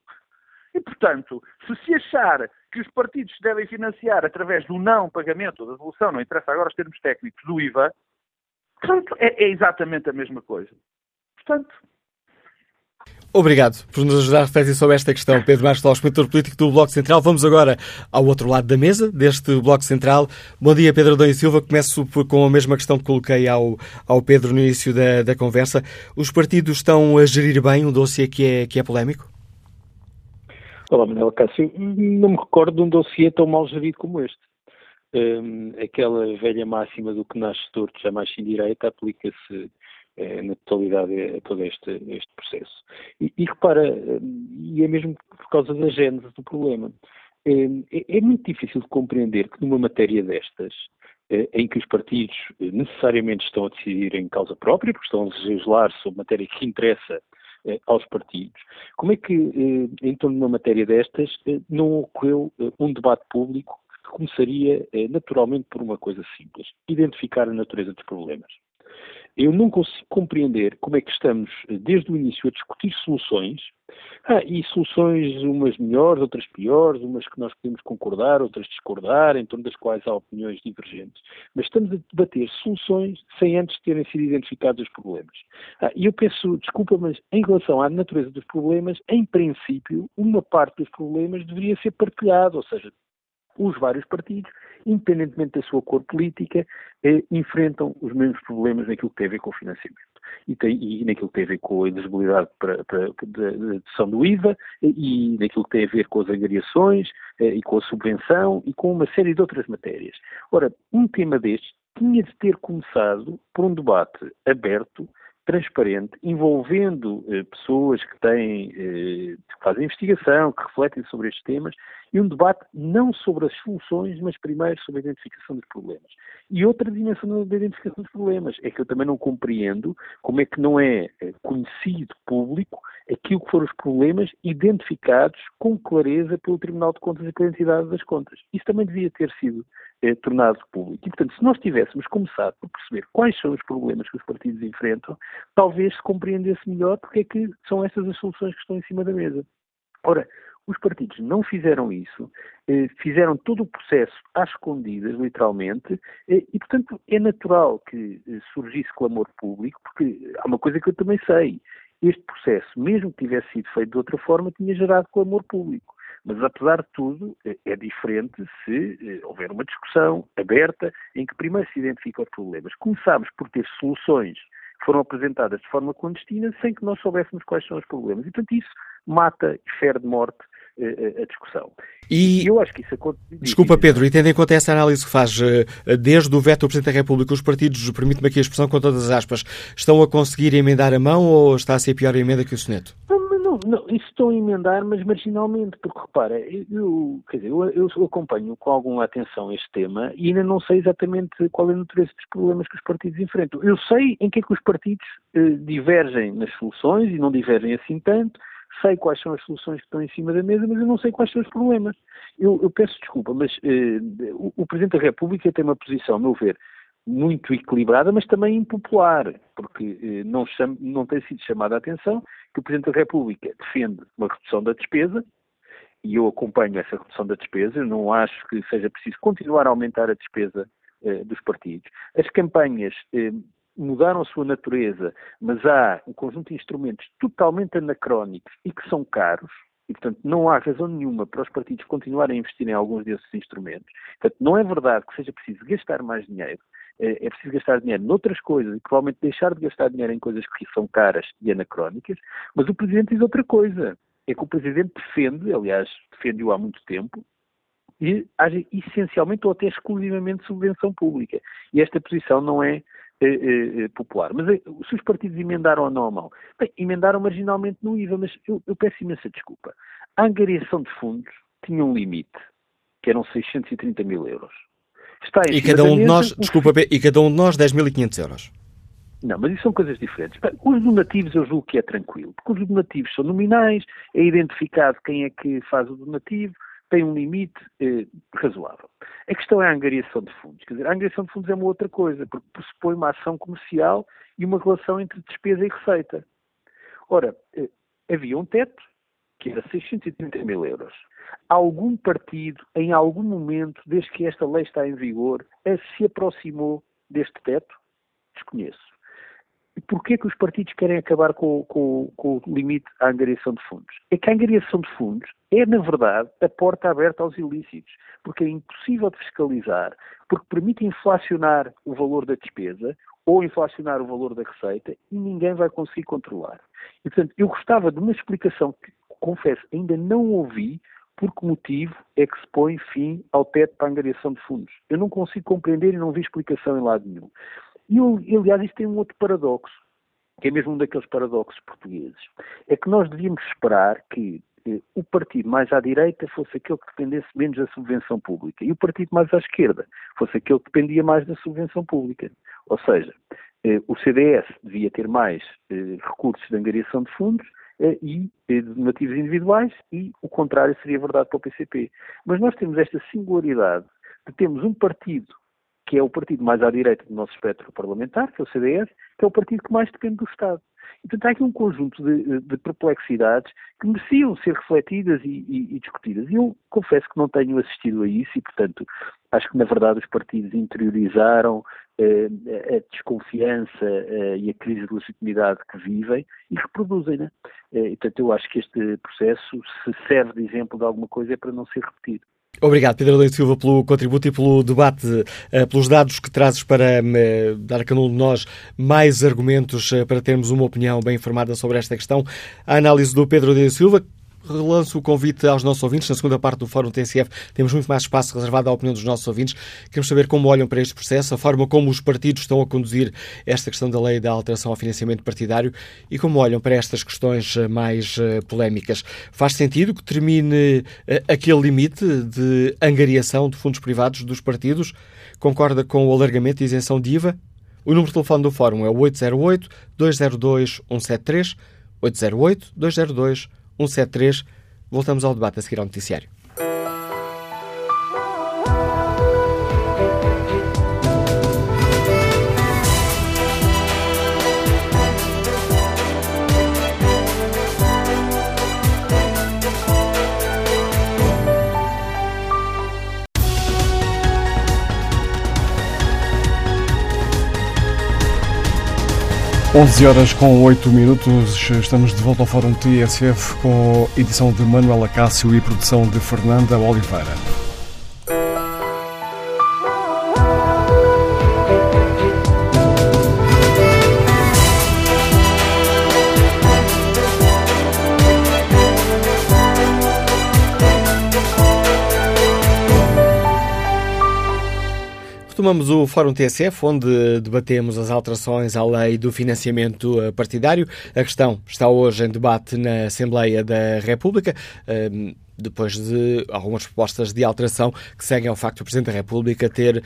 E, portanto, se se achar que os partidos se devem financiar através do não pagamento ou da devolução, não interessa agora os termos técnicos, do IVA, portanto, é, é exatamente a mesma coisa. Portanto, Obrigado por nos ajudar a refletir sobre esta questão. Pedro Marcos mentor político do Bloco Central. Vamos agora ao outro lado da mesa deste Bloco Central. Bom dia, Pedro Adão e Silva. Começo com a mesma questão que coloquei ao, ao Pedro no início da, da conversa. Os partidos estão a gerir bem um dossiê que é, que é polémico? Olá, Manuel Cássio. Não me recordo de um dossiê tão mal gerido como este. um, aquela velha máxima do que nasce torto jamais se direita aplica-se na totalidade a todo este, este processo. E, e, repara, e é mesmo por causa da gênese do problema. É, é muito difícil de compreender que numa matéria destas, eh, em que os partidos eh, necessariamente estão a decidir em causa própria, porque estão a legislar sobre matéria que interessa eh, aos partidos, como é que, em torno de uma matéria destas, não ocorreu um debate público que começaria naturalmente por uma coisa simples: identificar a natureza dos problemas. Eu não consigo compreender como é que estamos, desde o início, a discutir soluções, ah, e soluções umas melhores, outras piores, umas que nós podemos concordar, outras discordar, em torno das quais há opiniões divergentes. Mas estamos a debater soluções sem antes terem sido identificados os problemas. Ah, e eu peço desculpa, mas em relação à natureza dos problemas, em princípio, uma parte dos problemas deveria ser partilhada, ou seja, os vários partidos, independentemente da sua cor política, eh, enfrentam os mesmos problemas naquilo que tem a ver com o financiamento e, tem, e naquilo que tem a ver com a elegibilidade para, para, de, dedução do IVA e naquilo que tem a ver com as angariações eh, e com a subvenção e com uma série de outras matérias. Ora, um tema destes tinha de ter começado por um debate aberto transparente, envolvendo eh, pessoas que têm, eh, que fazem investigação, que refletem sobre estes temas, e um debate não sobre as soluções, mas primeiro sobre a identificação dos problemas. E outra dimensão da identificação dos problemas é que eu também não compreendo como é que não é eh, conhecido público aquilo que foram os problemas identificados com clareza pelo Tribunal de Contas e pela entidade das contas. Isso também devia ter sido eh, tornado público. E, portanto, se nós tivéssemos começado por perceber quais são os problemas que os partidos enfrentam, talvez se compreendesse melhor porque é que são essas as soluções que estão em cima da mesa. Ora, os partidos não fizeram isso, eh, fizeram todo o processo às escondidas, literalmente, eh, e, portanto, é natural que eh, surgisse clamor público, porque há uma coisa que eu também sei. Este processo, mesmo que tivesse sido feito de outra forma, tinha gerado clamor público. Mas, apesar de tudo, é diferente se houver uma discussão aberta em que primeiro se identificam os problemas. Começámos por ter soluções que foram apresentadas de forma clandestina sem que nós soubéssemos quais são os problemas. E, portanto, isso mata e fere de morte a discussão. E, eu acho que isso acontece. Desculpa, Pedro, e tendo em conta essa análise que faz eh, desde o veto do Presidente da República, os partidos, permite-me aqui a expressão com todas as aspas, estão a conseguir emendar a mão ou está a ser pior a emenda que o soneto? Não, não, isso estão a emendar, mas marginalmente, porque repara, eu, quer dizer, eu, eu acompanho com alguma atenção este tema e ainda não sei exatamente qual é a natureza dos problemas que os partidos enfrentam. Eu sei em que é que os partidos eh, divergem nas soluções e não divergem assim tanto, sei quais são as soluções que estão em cima da mesa, mas eu não sei quais são os problemas. Eu, eu peço desculpa, mas eh, o, o, Presidente da República tem uma posição, a meu ver, muito equilibrada, mas também impopular, porque eh, não, chama, não tem sido chamada a atenção que o Presidente da República defende uma redução da despesa, e eu acompanho essa redução da despesa, não acho que seja preciso continuar a aumentar a despesa eh, dos partidos. As campanhas eh, mudaram a sua natureza, mas há um conjunto de instrumentos totalmente anacrónicos e que são caros, e, portanto, não há razão nenhuma para os partidos continuarem a investir em alguns desses instrumentos. Portanto, não é verdade que seja preciso gastar mais dinheiro, é, é preciso gastar dinheiro noutras coisas e provavelmente deixar de gastar dinheiro em coisas que são caras e anacrónicas, mas o Presidente diz outra coisa. É que o Presidente defende, aliás, defende-o há muito tempo, e age essencialmente ou até exclusivamente subvenção pública. E esta posição não é eh, eh, eh, popular. Mas se os partidos emendaram ou não a mão? Bem, emendaram marginalmente no IVA, mas eu, eu peço imensa desculpa. A angariação de fundos tinha um limite, que eram 630 mil euros. Está e cada um de nós, desculpa, e cada um de nós 10.500 euros. Não, mas isso são coisas diferentes. Os donativos eu julgo que é tranquilo, porque os donativos são nominais, é identificado quem é que faz o donativo, tem um limite eh, razoável. A questão é a angariação de fundos. Quer dizer, a angariação de fundos é uma outra coisa, porque pressupõe uma ação comercial e uma relação entre despesa e receita. Ora, eh, havia um teto, que era 630 mil euros. Algum partido, em algum momento, desde que esta lei está em vigor, se aproximou deste teto? Desconheço. E porquê que os partidos querem acabar com, com, com, o limite à angariação de fundos? É que a angariação de fundos é, na verdade, a porta aberta aos ilícitos, porque é impossível de fiscalizar, porque permite inflacionar o valor da despesa ou inflacionar o valor da receita e ninguém vai conseguir controlar. E, portanto, eu gostava de uma explicação que, confesso, ainda não ouvi por que motivo é que se põe fim ao teto para angariação de fundos? Eu não consigo compreender e não vi explicação em lado nenhum. E, aliás, isto tem um outro paradoxo, que é mesmo um daqueles paradoxos portugueses. É que nós devíamos esperar que eh, o partido mais à direita fosse aquele que dependesse menos da subvenção pública e o partido mais à esquerda fosse aquele que dependia mais da subvenção pública. Ou seja, eh, o CDS devia ter mais eh, recursos de angariação de fundos e de donativos individuais e o contrário seria verdade para o PCP. Mas nós temos esta singularidade de termos um partido que é o partido mais à direita do nosso espectro parlamentar, que é o CDS, que é o partido que mais depende do Estado. E, portanto, há aqui um conjunto de, de perplexidades que mereciam ser refletidas e, e, e, discutidas. E eu confesso que não tenho assistido a isso e, portanto, acho que, na verdade, os partidos interiorizaram eh, a desconfiança eh, e a crise de legitimidade que vivem e reproduzem. Né? Eh, e, portanto, eu acho que este processo, se serve de exemplo de alguma coisa, é para não ser repetido. Obrigado, Pedro Leite Silva, pelo contributo e pelo debate, pelos dados que trazes para dar a cada um de nós mais argumentos para termos uma opinião bem informada sobre esta questão. A análise do Pedro Leite Silva, relanço o convite aos nossos ouvintes. Na segunda parte do Fórum TSF temos muito mais espaço reservado à opinião dos nossos ouvintes. Queremos saber como olham para este processo, a forma como os partidos estão a conduzir esta questão da lei da alteração ao financiamento partidário e como olham para estas questões eh, mais uh, polémicas. Faz sentido que termine uh, aquele limite de angariação de fundos privados dos partidos? Concorda com o alargamento e isenção de IVA? O número de telefone do Fórum é o 808-202-173, 808-202-173. 173. Voltamos ao debate a seguir ao noticiário. 11 horas com 8 minutos, estamos de volta ao Fórum TSF com edição de Manuela Cássio e produção de Fernanda Oliveira. Retomamos o Fórum TSF, onde debatemos as alterações à lei do financiamento eh, partidário. A questão está hoje em debate na Assembleia da República. Depois de algumas propostas de alteração que seguem ao facto do Presidente da República ter uh,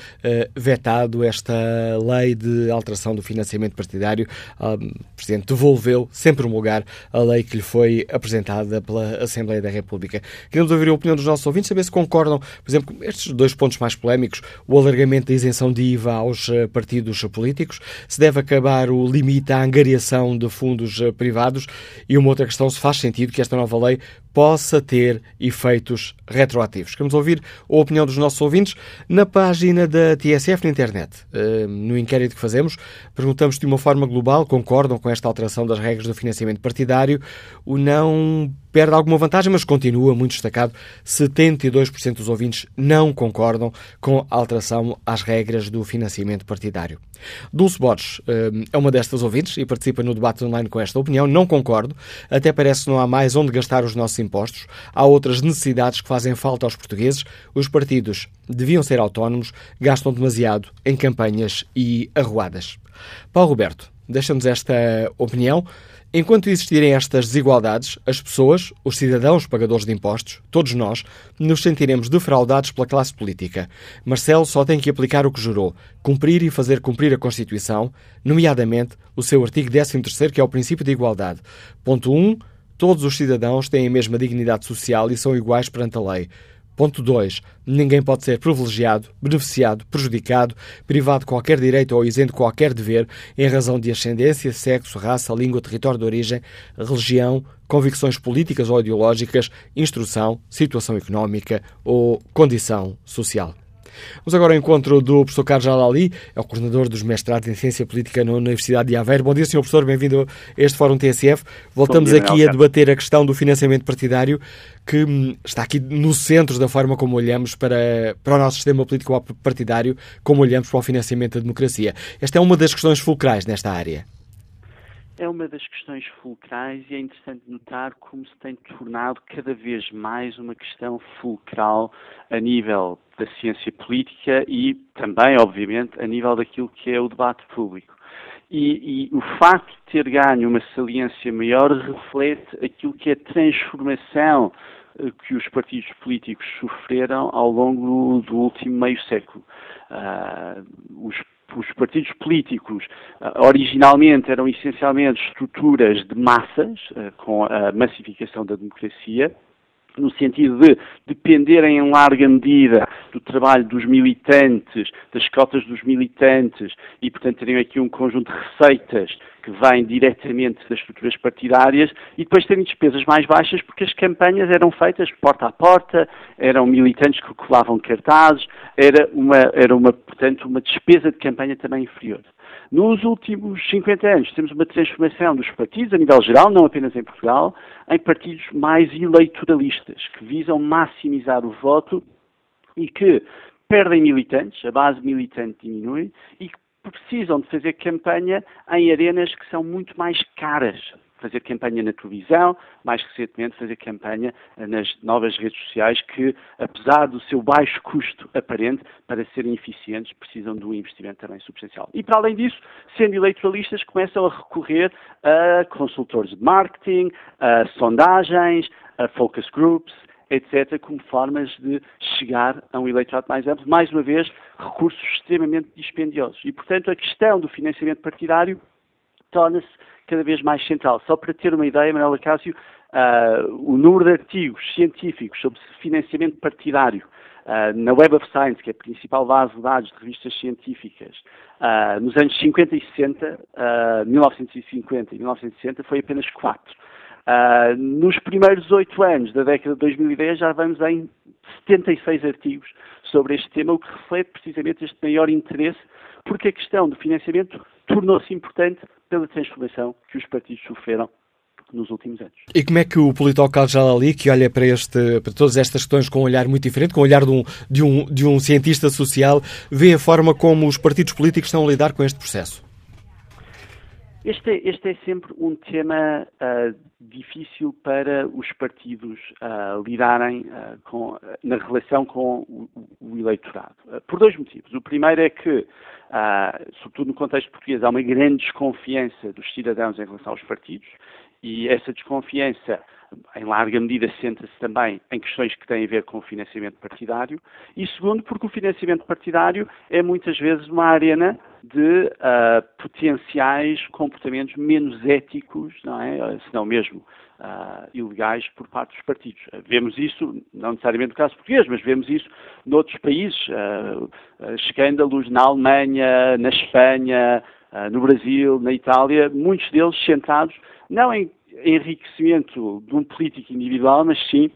vetado esta lei de alteração do financiamento partidário. Uh, o Presidente devolveu, sem promulgar, a lei que lhe foi apresentada pela Assembleia da República. Queremos ouvir a opinião dos nossos ouvintes, saber se concordam, por exemplo, com estes dois pontos mais polémicos, o alargamento da isenção de IVA aos eh, partidos políticos, se deve acabar o limite à angariação de fundos eh, privados e uma outra questão, se faz sentido que esta nova lei possa ter efeitos retroativos. Queremos ouvir a opinião dos nossos ouvintes na página da TSF na internet. Uh, no inquérito que fazemos, perguntamos de uma forma global, concordam com esta alteração das regras do financiamento partidário? O não perde alguma vantagem, mas continua muito destacado. 72% dos ouvintes não concordam com a alteração às regras do financiamento partidário. Dulce Borges uh, é uma destas ouvintes e participa no debate online com esta opinião. Não concordo, até parece que não há mais onde gastar os nossos impostos. Há outras necessidades que fazem falta aos portugueses. Os partidos deviam ser autónomos, gastam demasiado em campanhas e arruadas. Paulo Roberto, deixa-nos esta opinião. Enquanto existirem estas desigualdades, as pessoas, os cidadãos pagadores de impostos, todos nós, nos sentiremos defraudados pela classe política. Marcelo só tem que aplicar o que jurou, cumprir e fazer cumprir a Constituição, nomeadamente o seu artigo 13 que é o princípio de igualdade. Ponto 1. Todos os cidadãos têm a mesma dignidade social e são iguais perante a lei. Ponto 2. Ninguém pode ser privilegiado, beneficiado, prejudicado, privado de qualquer direito ou isento de qualquer dever em razão de ascendência, sexo, raça, língua, território de origem, religião, convicções políticas ou ideológicas, instrução, situação económica ou condição social. Vamos agora ao encontro do professor Carlos Jalali, é o coordenador dos mestrados em Ciência Política na Universidade de Aveiro. Bom dia, senhor professor, bem-vindo a este Fórum TSF. Voltamos dia, aqui a debater a questão do financiamento partidário, que hum, está aqui no centro da forma como olhamos para, para o nosso sistema político partidário, como olhamos para o financiamento da democracia. Esta é uma das questões fulcrais nesta área. é uma das questões fulcrais e é interessante notar como se tem tornado cada vez mais uma questão fulcral a nível da ciência política e também, obviamente, a nível daquilo que é o debate público. E, e, o facto de ter ganho uma saliência maior reflete aquilo que é a transformação eh, que os partidos políticos sofreram ao longo do último meio século. Uh, os os partidos políticos uh, originalmente eram essencialmente estruturas de massas, uh, com a massificação da democracia, no sentido de dependerem em larga medida do trabalho dos militantes, das cotas dos militantes e, portanto, terem aqui um conjunto de receitas que vêm diretamente das estruturas partidárias e depois terem despesas mais baixas porque as campanhas eram feitas porta a porta, eram militantes que colavam cartazes, era uma, era uma portanto, uma despesa de campanha também inferior. Nos últimos 50 anos temos uma transformação dos partidos, a nível geral, não apenas em Portugal, em partidos mais eleitoralistas, que visam maximizar o voto e que perdem militantes, a base militante diminui e que precisam de fazer campanha em arenas que são muito mais caras fazer campanha na televisão, mais recentemente fazer campanha nas novas redes sociais que, apesar do seu baixo custo aparente, para serem eficientes, precisam de um investimento também substancial. E, para além disso, sendo eleitoralistas, começam a recorrer a consultores de marketing, a sondagens, a focus groups, etc., como formas de chegar a um eleitorado mais amplo. Mais uma vez, recursos extremamente dispendiosos. E, portanto, a questão do financiamento partidário torna-se cada vez mais central. Só para ter uma ideia, Manuela Cássio, uh, o número de artigos científicos sobre financiamento partidário Uh, na Web of Science, que é a principal base de dados de revistas científicas, uh, nos anos 50 e 60, uh, 1950 e 1960, foi apenas 4. nos primeiros oito anos da década de 2010 já vamos em 76 artigos sobre este tema, o que reflete precisamente este maior interesse, porque a questão do financiamento tornou-se importante pela transformação que os partidos sofreram nos últimos anos. E como é que o politólogo Carlos Jalali, que olha para, este, para todas estas questões com um olhar muito diferente, com o olhar de um, de, um, de um cientista social, vê a forma como os partidos políticos estão a lidar com este processo? Este é, este é sempre um tema uh, difícil para os partidos uh, lidarem uh, com, na relação com o, o eleitorado. por dois motivos. O primeiro é que, sobretudo no contexto português, há uma grande desconfiança dos cidadãos em relação aos partidos e essa desconfiança em larga medida, centra-se também em questões que têm a ver com o financiamento partidário, e segundo, porque o financiamento partidário é muitas vezes uma arena de uh, potenciais comportamentos menos éticos, não é? se não mesmo uh, ilegais, por parte dos partidos. Vemos isso, não necessariamente no caso português, mas vemos isso noutros países, uh, escândalos na Alemanha, na Espanha, no Brasil, na Itália, muitos deles centrados não em enriquecimento de um político individual, mas sim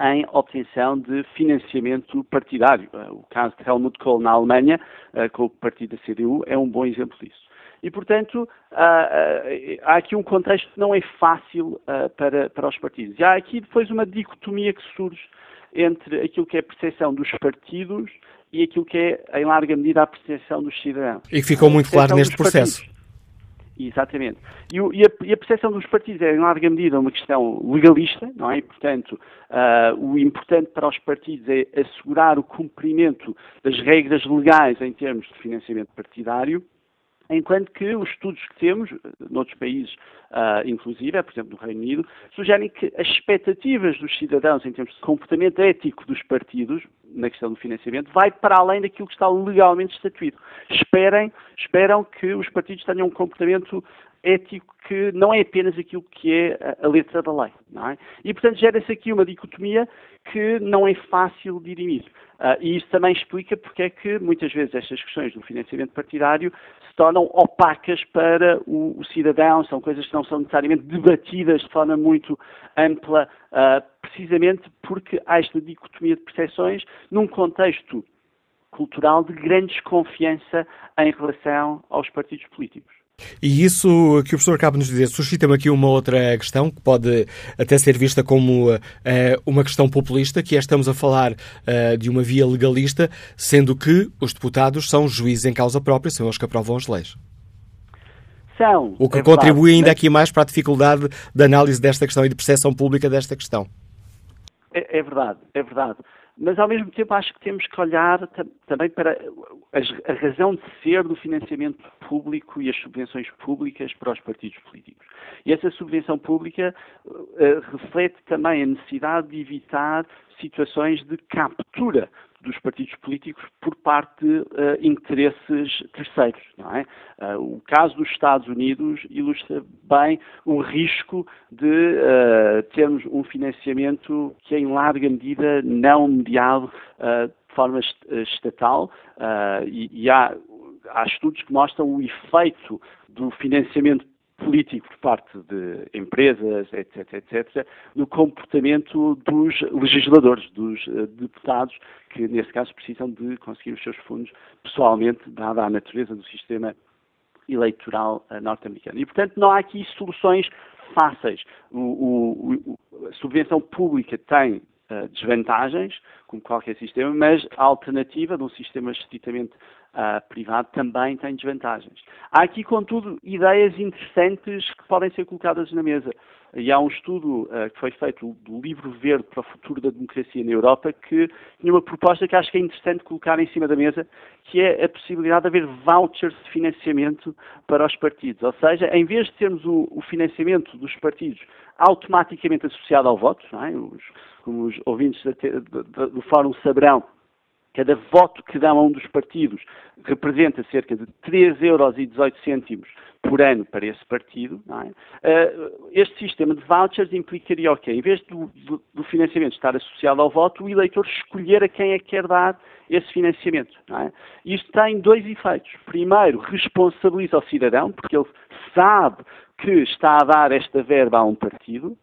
em obtenção de financiamento partidário. O caso de Helmut Kohl na Alemanha, com o partido da CDU, é um bom exemplo disso. E, portanto, há aqui um contexto que não é fácil eh, para, para os partidos. E há aqui depois uma dicotomia que surge entre aquilo que é a percepção dos partidos e aquilo que é, em larga medida, a percepção dos cidadãos. E que ficou muito claro neste processo. Partidos. Exatamente. E, a, e, percepção dos partidos é, em larga medida, uma questão legalista, não é? E, portanto, uh, o importante para os partidos é assegurar o cumprimento das regras legais em termos de financiamento partidário, enquanto que os estudos que temos, noutros países, uh, inclusive, por exemplo, no Reino Unido, sugerem que as expectativas dos cidadãos em termos de comportamento ético dos partidos, na questão do financiamento, vai para além daquilo que está legalmente estatuído. Esperem, esperam que os partidos tenham um comportamento ético que não é apenas aquilo que é a letra da lei. É? E, portanto, gera-se aqui uma dicotomia que não é fácil de dirimir. Uh, e isso também explica porque é que muitas vezes estas questões do financiamento partidário se tornam opacas para o, o cidadão, são coisas que não são necessariamente debatidas de forma muito ampla, uh, precisamente porque há esta dicotomia de percepções num contexto cultural de grande desconfiança em relação aos partidos políticos. E isso que o professor acaba de nos dizer suscita-me aqui uma outra questão que pode até ser vista como uh, uma questão populista, que é estamos a falar uh, de uma via legalista, sendo que os deputados são juízes em causa própria, são eles que aprovam as leis. são. O que é contribui verdade, ainda mas... aqui mais para a dificuldade de análise desta questão e de percepção pública desta questão. É, é verdade, é verdade mas ao mesmo tempo acho que temos que olhar também para a, razão de ser do financiamento público e as subvenções públicas para os partidos políticos. E essa subvenção pública uh, reflete também a necessidade de evitar situações de captura dos partidos políticos por parte de uh, interesses terceiros. É? Uh, o caso dos Estados Unidos ilustra bem o risco de uh, termos um financiamento que, em larga medida, não mediado de forma estatal e, e há, há estudos que mostram o efeito do financiamento político por parte de empresas, etc., etc., no comportamento dos legisladores, dos uh, deputados, que nesse caso precisam de conseguir os seus fundos pessoalmente, dada a natureza do sistema eleitoral uh, norte-americano. E, portanto, não há aqui soluções fáceis. O, o, o, a subvenção pública tem uh, desvantagens, como qualquer sistema, mas a alternativa de um sistema estritamente uh, privado também tem desvantagens. Há aqui, contudo, ideias interessantes que podem ser colocadas na mesa. E há um estudo uh, que foi feito do Livro Verde para o Futuro da Democracia na Europa que tinha uma proposta que acho que é interessante colocar em cima da mesa, que é a possibilidade de haver vouchers de financiamento para os partidos. Ou seja, em vez de termos o, o financiamento dos partidos automaticamente associado ao voto, é? os, como os ouvintes do Fórum saberão, Cada voto que dão a um dos partidos representa cerca de 3,18 euros por ano para esse partido. É? Uh, este sistema de vouchers implicaria o quê? Em vez do, do, do, financiamento estar associado ao voto, o eleitor escolher a quem é que quer dar esse financiamento. É? Isto tem dois efeitos. Primeiro, responsabiliza o cidadão, porque ele sabe que está a dar esta verba a um partido.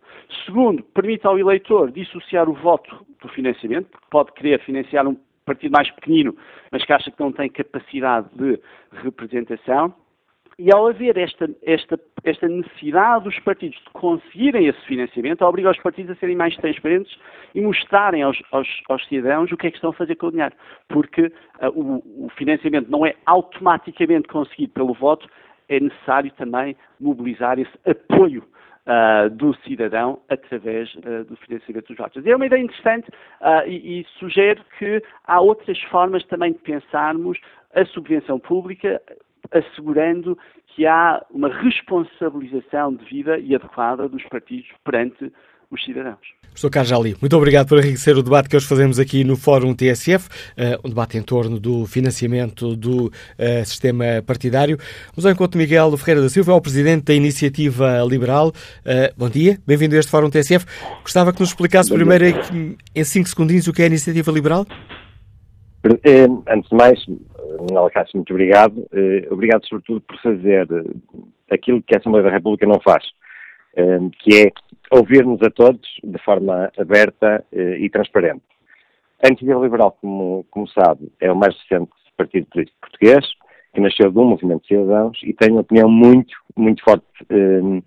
Segundo, permite ao eleitor dissociar o voto do financiamento, porque pode querer financiar um partido mais pequenino, mas que acha que não tem capacidade de representação. E ao haver esta, esta, esta necessidade dos partidos de conseguirem esse financiamento, obriga os partidos a serem mais transparentes e mostrarem aos, aos, aos cidadãos o que é que estão a fazer com o dinheiro. Porque uh, o, o financiamento não é automaticamente conseguido pelo voto, é necessário também mobilizar esse apoio uh, do cidadão através uh, do financiamento dos votos. É uma ideia interessante uh, e, e sugere que há outras formas também de pensarmos a subvenção pública, assegurando que há uma responsabilização devida e adequada dos partidos perante os cidadãos. Professor Carlos Jali, muito obrigado por enriquecer o debate que hoje fazemos aqui no Fórum TSF, uh, um debate em torno do financiamento do uh, sistema partidário. Vamos ao encontro de Miguel Ferreira da Silva, é o Presidente da Iniciativa Liberal. Uh, bom dia, bem-vindo a este Fórum TSF. Gostava que nos explicasse primeiro em 5 segundinhos o que é a Iniciativa Liberal. Antes de mais, Cássio, muito obrigado. Obrigado, sobretudo, por fazer aquilo que a Assembleia da República não faz, que é ouvir-nos a todos de forma aberta eh, e transparente. A Iniciativa Liberal, como, como sabe, é o mais recente partido político português, que nasceu de um movimento de cidadãos e tem uma opinião muito, muito forte eh,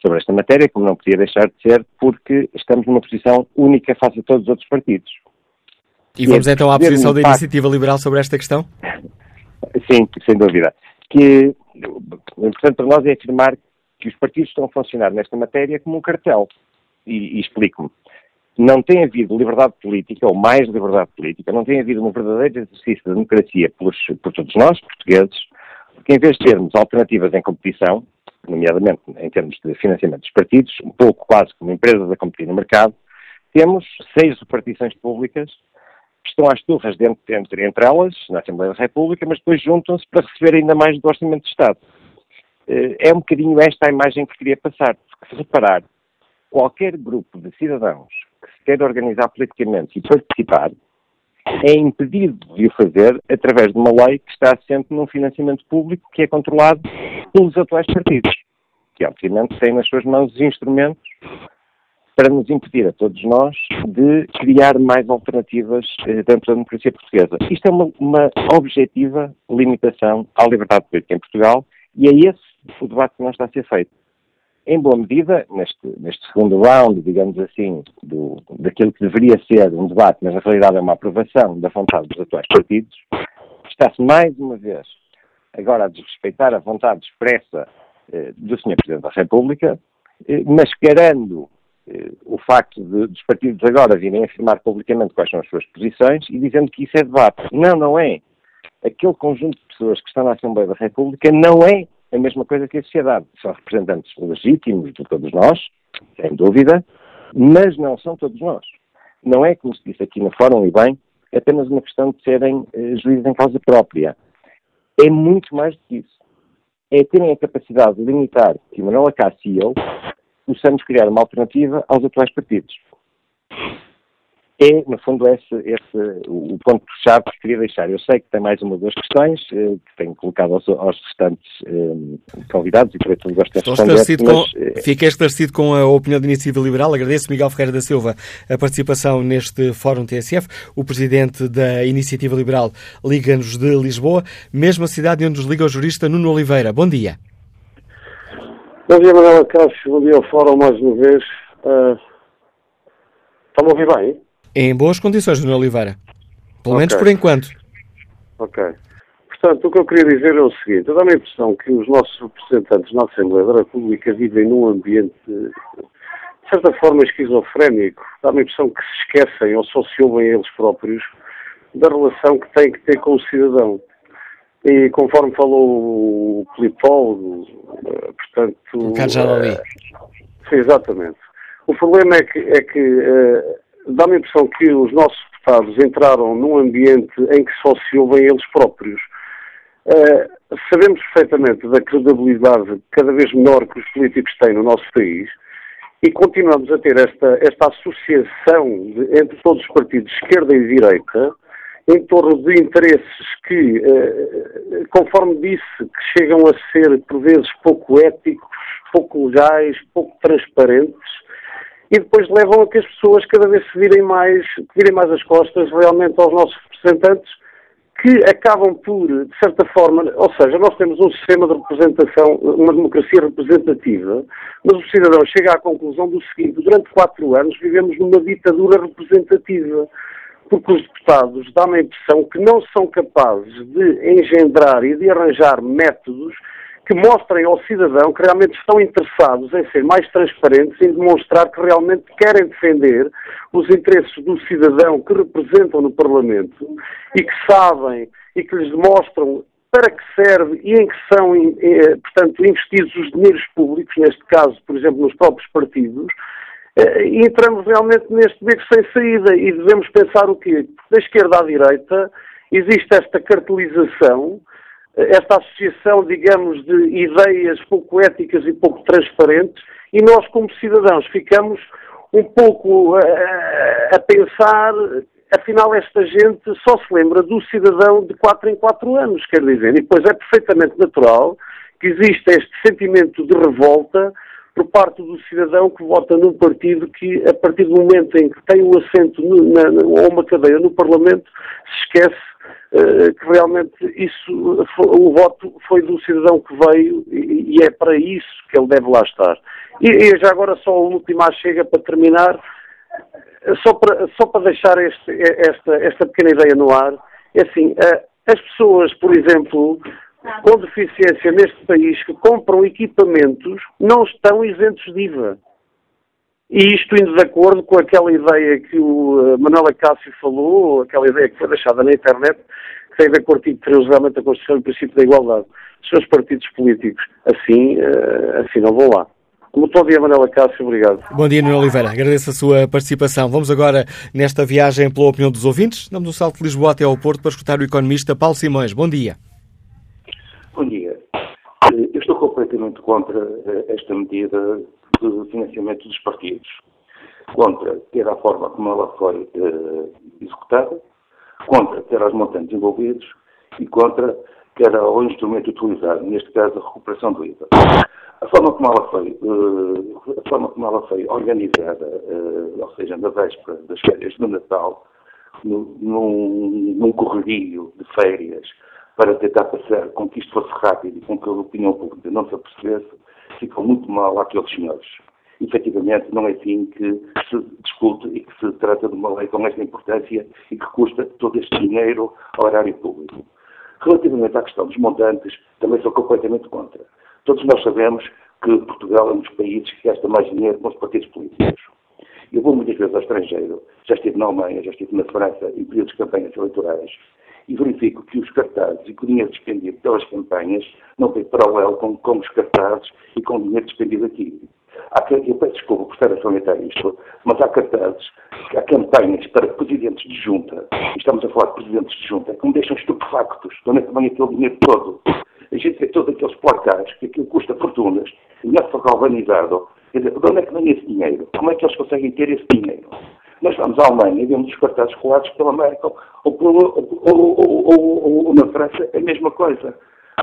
sobre esta matéria, como não podia deixar de ser, porque estamos numa posição única face a todos os outros partidos. E, e vamos é então à posição da Iniciativa Liberal sobre esta questão? Sim, sem dúvida. Que o importante para nós é afirmar que os partidos estão a funcionar nesta matéria como um cartel. E, e explico-me. Não tem havido liberdade política, ou mais liberdade política, não tem havido um verdadeiro exercício de democracia por, por todos nós, portugueses, porque em vez de termos alternativas em competição, nomeadamente em termos de financiamento dos partidos, um pouco quase como empresas a competir no mercado, temos seis repartições públicas que estão às turras dentro, entre, entre elas, na Assembleia da República, mas depois juntam-se para receber ainda mais do Orçamento de Estado. Eh, é um bocadinho esta a imagem que queria passar, porque se reparar, qualquer grupo de cidadãos que se queira organizar politicamente e participar é impedido de o fazer através de uma lei que está sempre num financiamento público que é controlado pelos atuais partidos, que obviamente têm nas suas mãos os instrumentos para nos impedir a todos nós de criar mais alternativas eh, dentro da democracia portuguesa. Isto é uma, uma objetiva limitação à liberdade política em Portugal e é esse o debate que não está a ser feito. Em boa medida, neste, neste segundo round, digamos assim, do, daquilo que deveria ser um debate, mas na realidade é uma aprovação da vontade dos atuais partidos, está-se mais uma vez agora a desrespeitar a vontade expressa eh, do Sr. Presidente da República, eh, mascarando eh, o facto de, dos partidos agora virem afirmar publicamente quais são as suas posições e dizendo que isso é debate. Não, não é. Aquele conjunto de pessoas que estão na Assembleia da República não é a mesma coisa que a sociedade. São representantes legítimos de todos nós, sem dúvida, mas não são todos nós. Não é, como se disse aqui no fórum, e bem, apenas uma questão de serem eh, juízes em causa própria. É muito mais do que isso. É terem a capacidade de limitar que Manuel Acácio e eu possamos criar uma alternativa aos atuais partidos é, no fundo, esse, esse o ponto-chave que queria deixar. Eu sei que tem mais uma ou duas questões eh, que tenho colocado aos, aos restantes eh, convidados e por isso gosto de responder. Mas, com, eh, fiquei esclarecido com a opinião da Iniciativa Liberal. Agradeço, Miguel Ferreira da Silva, a participação neste Fórum TSF. O Presidente da Iniciativa Liberal liga-nos de Lisboa, mesma cidade onde nos liga o jurista Nuno Oliveira. Bom dia. Bom dia, Manuela Cássio. Bom dia ao Fórum mais uma vez. Uh, Está-me a ouvir bem? Em boas condições, Dona Oliveira. Pelo okay. menos por enquanto. Ok. Portanto, o que eu queria dizer é o seguinte: dá-me a impressão que os nossos representantes na Assembleia da República vivem num ambiente, de certa forma, esquizofrénico. Dá-me a impressão que se esquecem ou só se ouvem eles próprios da relação que têm que ter com o cidadão. E conforme falou o Polipol, eh, portanto. O Cajalali. Uh, sim, exatamente. O problema é que, é que uh, dá-me a impressão que os nossos deputados entraram num ambiente em que só se ouvem eles próprios. Uh, sabemos perfeitamente da credibilidade cada vez menor que os políticos têm no nosso país e continuamos a ter esta, esta associação de, entre todos os partidos, esquerda e direita, em torno de interesses que, uh, conforme disse, que chegam a ser, por vezes, pouco éticos, pouco legais, pouco transparentes, e depois levam a que as pessoas cada vez se virem mais, virem mais as costas realmente aos nossos representantes, que acabam por, de certa forma, ou seja, nós temos um sistema de representação, uma democracia representativa, mas o cidadão chega à conclusão do seguinte, durante quatro anos vivemos numa ditadura representativa, porque os deputados dão a impressão que não são capazes de engendrar e de arranjar métodos que mostrem ao cidadão que realmente estão interessados em ser mais transparentes, em demonstrar que realmente querem defender os interesses do cidadão que representam no Parlamento e que sabem e que lhes demonstram para que serve e em que são, eh, portanto, investidos os dinheiros públicos, neste caso, por exemplo, nos próprios partidos, eh, e entramos realmente neste beco sem saída e devemos pensar o quê? Da esquerda à direita existe esta cartelização esta associação, digamos, de ideias pouco éticas e pouco transparentes, e nós, como cidadãos, ficamos um pouco a, eh, a pensar, afinal, esta gente só se lembra do cidadão de 4 em 4 anos, quer dizer, e depois é perfeitamente natural que exista este sentimento de revolta por parte do cidadão que vota num partido que, a partir do momento em que tem um assento no, na, ou uma cadeira no Parlamento, se esquece eh, que realmente isso, o voto foi do cidadão que veio e, é para isso que ele deve lá estar. E, já agora só a última chega para terminar, só para, só para deixar este, esta, esta pequena ideia no ar, é assim, eh, as pessoas, por exemplo, com deficiência neste país que compram equipamentos não estão isentos de IVA. E isto indo de acordo com aquela ideia que o eh, Manuel Acácio falou, aquela ideia que foi deixada na internet, que tem a ver com o artigo 13 realmente da Constituição e o princípio da igualdade. Os seus partidos políticos assim, eh, assim não vão lá. Muito bom dia, Manuel Acácio. Obrigado. Bom dia, Nuno Oliveira. Agradeço a sua participação. Vamos agora, nesta viagem pela opinião dos ouvintes, damos um salto de Lisboa até ao Porto para escutar o economista Paulo Simões. Bom dia. Bom dia. Eh, eu estou completamente contra esta medida do financiamento dos partidos, contra ter a forma como ela foi eh, executada, contra ter os montantes envolvidos e contra era o instrumento utilizado, neste caso a recuperação do IVA. A forma como ela foi, uh, a forma como ela foi organizada, uh, ou seja, na véspera das férias do Natal, no, num, num correrio de férias, para tentar passar com que isto fosse rápido e com que a opinião pública não se apercebesse, ficou muito mal àqueles senhores. Efetivamente, não é assim que se discute e que se trata de uma lei com esta importância e que custa todo este dinheiro ao erário público. Relativamente à questão dos montantes, também sou completamente contra. Todos nós sabemos que Portugal é um dos países que gasta mais dinheiro com os partidos políticos. Eu vou muitas vezes ao estrangeiro, já estive na Alemanha, já estive na França, em períodos de campanhas eleitorais, e verifico que os cartazes e que o dinheiro despendido pelas campanhas não tem paralelo com, com os cartazes e com o dinheiro despendido aqui. Há, eu peço desculpa por estar a salientar isto, mas há cartazes, há campanhas para presidentes de junta, e estamos a falar de presidentes de junta, que me deixam estupefactos. De onde é que vem aquele dinheiro todo? A gente vê todos aqueles placares, que aquilo custa fortunas, e não foi galvanizado. Quer dizer, de onde é que vem esse dinheiro? Como é que eles conseguem ter esse dinheiro? Nós vamos à Alemanha e vemos os cartazes colados pela Merkel ou, ou, ou, ou, na França é a mesma coisa.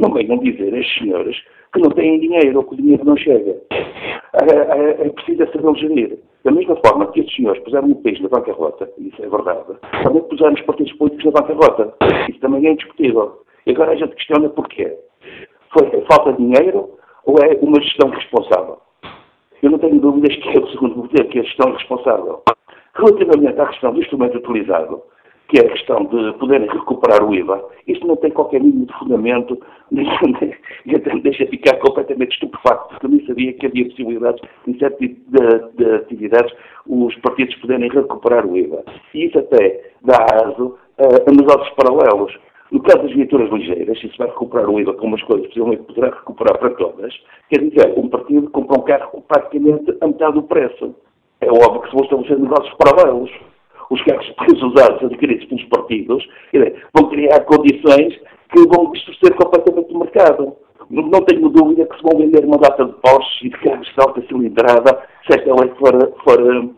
Não venham dizer as senhoras que não têm dinheiro ou que o dinheiro não chega. É, é, é preciso saber gerir. Da mesma forma que estes senhores puseram o país na bancarrota, isso é verdade, também puseram os partidos políticos na bancarrota. Isso também é indiscutível. E agora a gente questiona porquê. Foi falta de dinheiro ou é uma gestão responsável? Eu não tenho dúvidas que é o segundo motivo, que é a gestão responsável. Relativamente à questão do instrumento utilizado, que é a questão de poderem recuperar o IVA, isto não tem qualquer mínimo de fundamento, e até me deixa ficar completamente estupefacto, porque eu nem sabia que havia possibilidades, em certo tipo de, de, atividades, os partidos poderem recuperar o IVA. E isso até dá aso a, a negócios paralelos. No caso das viaturas ligeiras, se se vai recuperar o IVA com umas coisas, possivelmente poderá recuperar para todas, quer dizer, um partido compra um carro praticamente a metade do preço. É óbvio que se vão estabelecer negócios paralelos. Os carros depois usados, adquiridos pelos partidos, vão criar condições que vão distorcer completamente o mercado. Não tenho dúvida que se vão vender uma data de postos e de carros de alta cilindrada se esta lei for, for,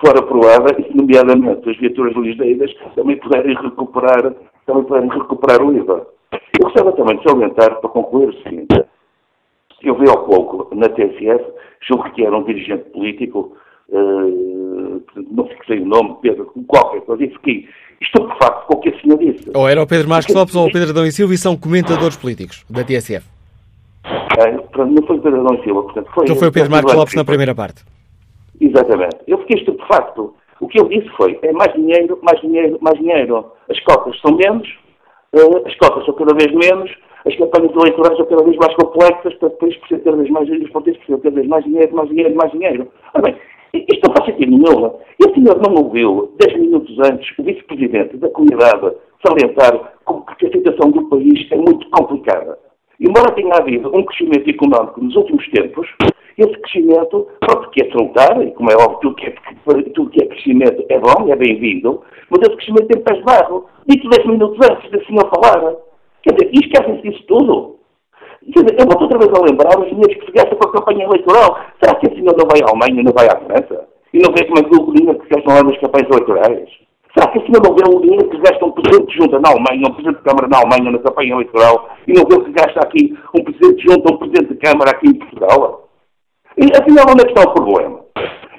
for aprovada, e nomeadamente as viaturas ligeiras também puderem recuperar, também puderem recuperar o IVA. Eu gostava também de salientar, para concluir o seguinte, eu vi há pouco na TSF, julgo que era um dirigente político, uh, não fixei o nome, Pedro, qualquer coisa, e fiquei estupefacto com o que a senhora disse. Ou era o Pedro Marcos Lopes ou o Pedro Adão e Silva e são comentadores políticos da TSF. É, não foi o Pedro Adão e Silva, portanto foi... Então foi o Pedro Marcos Lopes na primeira parte. Exatamente. Eu fiquei estupefacto. O que ele disse foi, é mais dinheiro, mais dinheiro, mais dinheiro. As cotas são menos, uh, as cotas são cada vez menos, as campanhas eleitorais são cada vez mais complexas, portanto, por isso precisa cada vez mais dinheiro, os partidos precisam cada vez mais dinheiro, mais dinheiro, mais dinheiro. Ora bem, isto não faz sentido nenhum. E o senhor não ouviu, dez minutos antes, o vice-presidente da comunidade salientar que a situação do país é muito complicada. Embora tenha havido um crescimento económico nos últimos tempos, esse crescimento, pronto, que é salutar, e como é óbvio, tudo que é, tudo que é crescimento é bom, é bem-vindo, mas esse crescimento tem pés de barro. Dito 10 minutos antes da senhora falar. Quer dizer, esquecem-se disso tudo. Quer dizer, eu vou outra vez a lembrar os dinheiros que se gastam com a campanha eleitoral. Será que a senhora não vai à Alemanha, não vai à França? E não vê como é que o dinheiro que se gastam lá nas campanhas eleitorais? Será que a senhora não vê o dinheiro que gasta um presidente de junta na Alemanha, um presidente de Câmara na Alemanha na campanha eleitoral, e não vê o que gasta aqui um presidente de junta, um presidente de Câmara aqui em Portugal? E afinal, onde é que está o problema?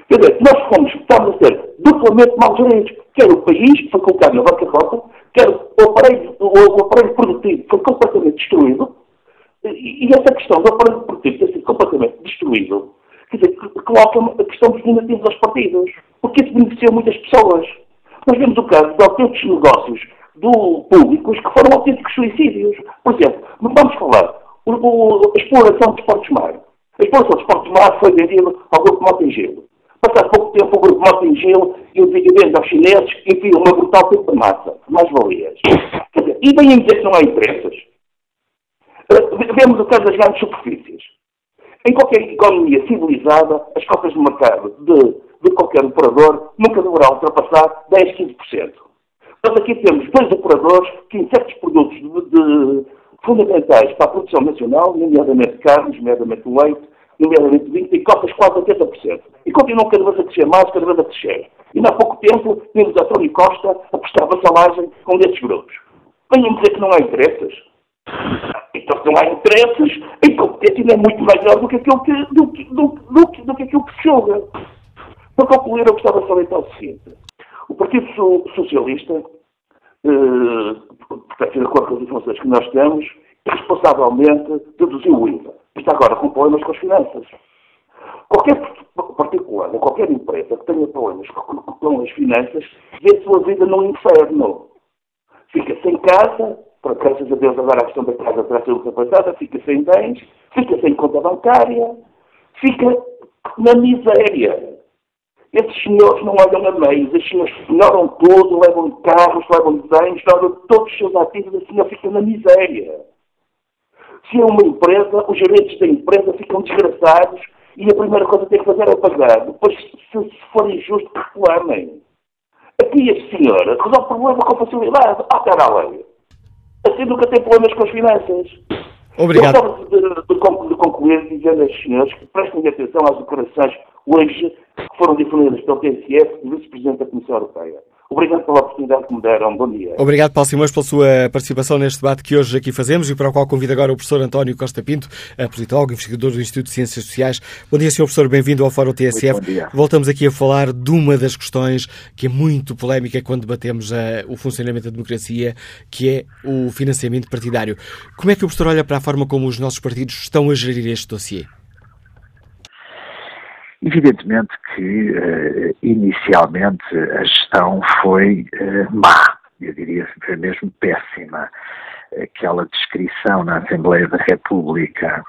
Quer dizer, nós fomos, estamos a ser duplamente mal geridos. Quer o país foi colocado na bancarrota, quer o aparelho, o, aparelho produtivo foi completamente destruído, e, e essa questão do aparelho produtivo ter sido completamente destruído, quer dizer, coloca a questão dos negativos aos partidos, porque isso beneficiou muitas pessoas. Nós vemos o caso de autênticos negócios do públicos que foram autênticos suicídios. Por exemplo, vamos falar, o, o, a exploração de esportes mar. A exploração de esportes mar foi vendida ao Grupo Mota Passado pouco tempo, o Grupo Mota e o vende aos chineses enfiam uma brutal tempo de massa, mais valias. Quer dizer, e vêm dizer que não há empresas. Uh, vemos o caso das grandes superfícies. Em qualquer economia civilizada, as cotas de mercado de, de qualquer operador nunca deverá ultrapassar 10, 15%. Nós aqui temos dois operadores que em certos produtos de, de fundamentais para a produção nacional, nomeadamente carnes, nomeadamente leite, nomeadamente vinho, têm cotas quase 80%. E continuam cada vez a crescer mais, cada vez a crescer. E há pouco tempo vimos a Tony Costa a prestar vassalagem com desses grupos. Venham dizer que não há interesses. Então, não há interesses, a incompetência é muito maior do que aquilo que, do, do, do, do que, aquilo que se julga. Para concluir, eu gostava de salientar o seguinte. O Partido Socialista eh, portanto, de acordo com as informações que nós temos, responsavelmente deduziu o IVA. Está agora com problemas com as finanças. Qualquer particular, qualquer empresa que tenha problemas com as finanças, vê a sua vida num inferno. Fica sem casa, graças a Deus agora a questão da casa terá sido ultrapassada, fica sem bens, fica sem conta bancária, fica na miséria. Esses senhores não olham a meios, esses senhores ignoram tudo, levam carros, levam desenhos, levam todos os seus ativos, a senhora fica na miséria. Se é uma empresa, os gerentes da empresa ficam desgraçados e a primeira coisa que têm que fazer é pagar. Depois, se, for injusto, reclamem. Aqui a senhora resolve o problema com facilidade. Ah, caralho. Assim nunca tem problemas com as finanças. Obrigado. Eu gostava de, de, de concluir dizendo aos senhores que prestem atenção às declarações hoje que foram difundidas pelo TSF do Vice-Presidente da Comissão Europeia. Obrigado pela oportunidade que me deram. Bom dia. Obrigado, Paulo Simões, pela sua participação neste debate que hoje aqui fazemos e para o qual convido agora o professor António Costa Pinto, politólogo, investigador do Instituto de Ciências Sociais. Bom dia, Sr. Professor, bem-vindo ao Fórum TSF. Voltamos aqui a falar de uma das questões que é muito polémica quando debatemos uh, o funcionamento da democracia, que é o financiamento partidário. Como é que o professor olha para a forma como os nossos partidos estão a gerir este dossiê? Evidentemente que uh, inicialmente a gestão foi uh, má, eu diria mesmo péssima. Aquela descrição na Assembleia da República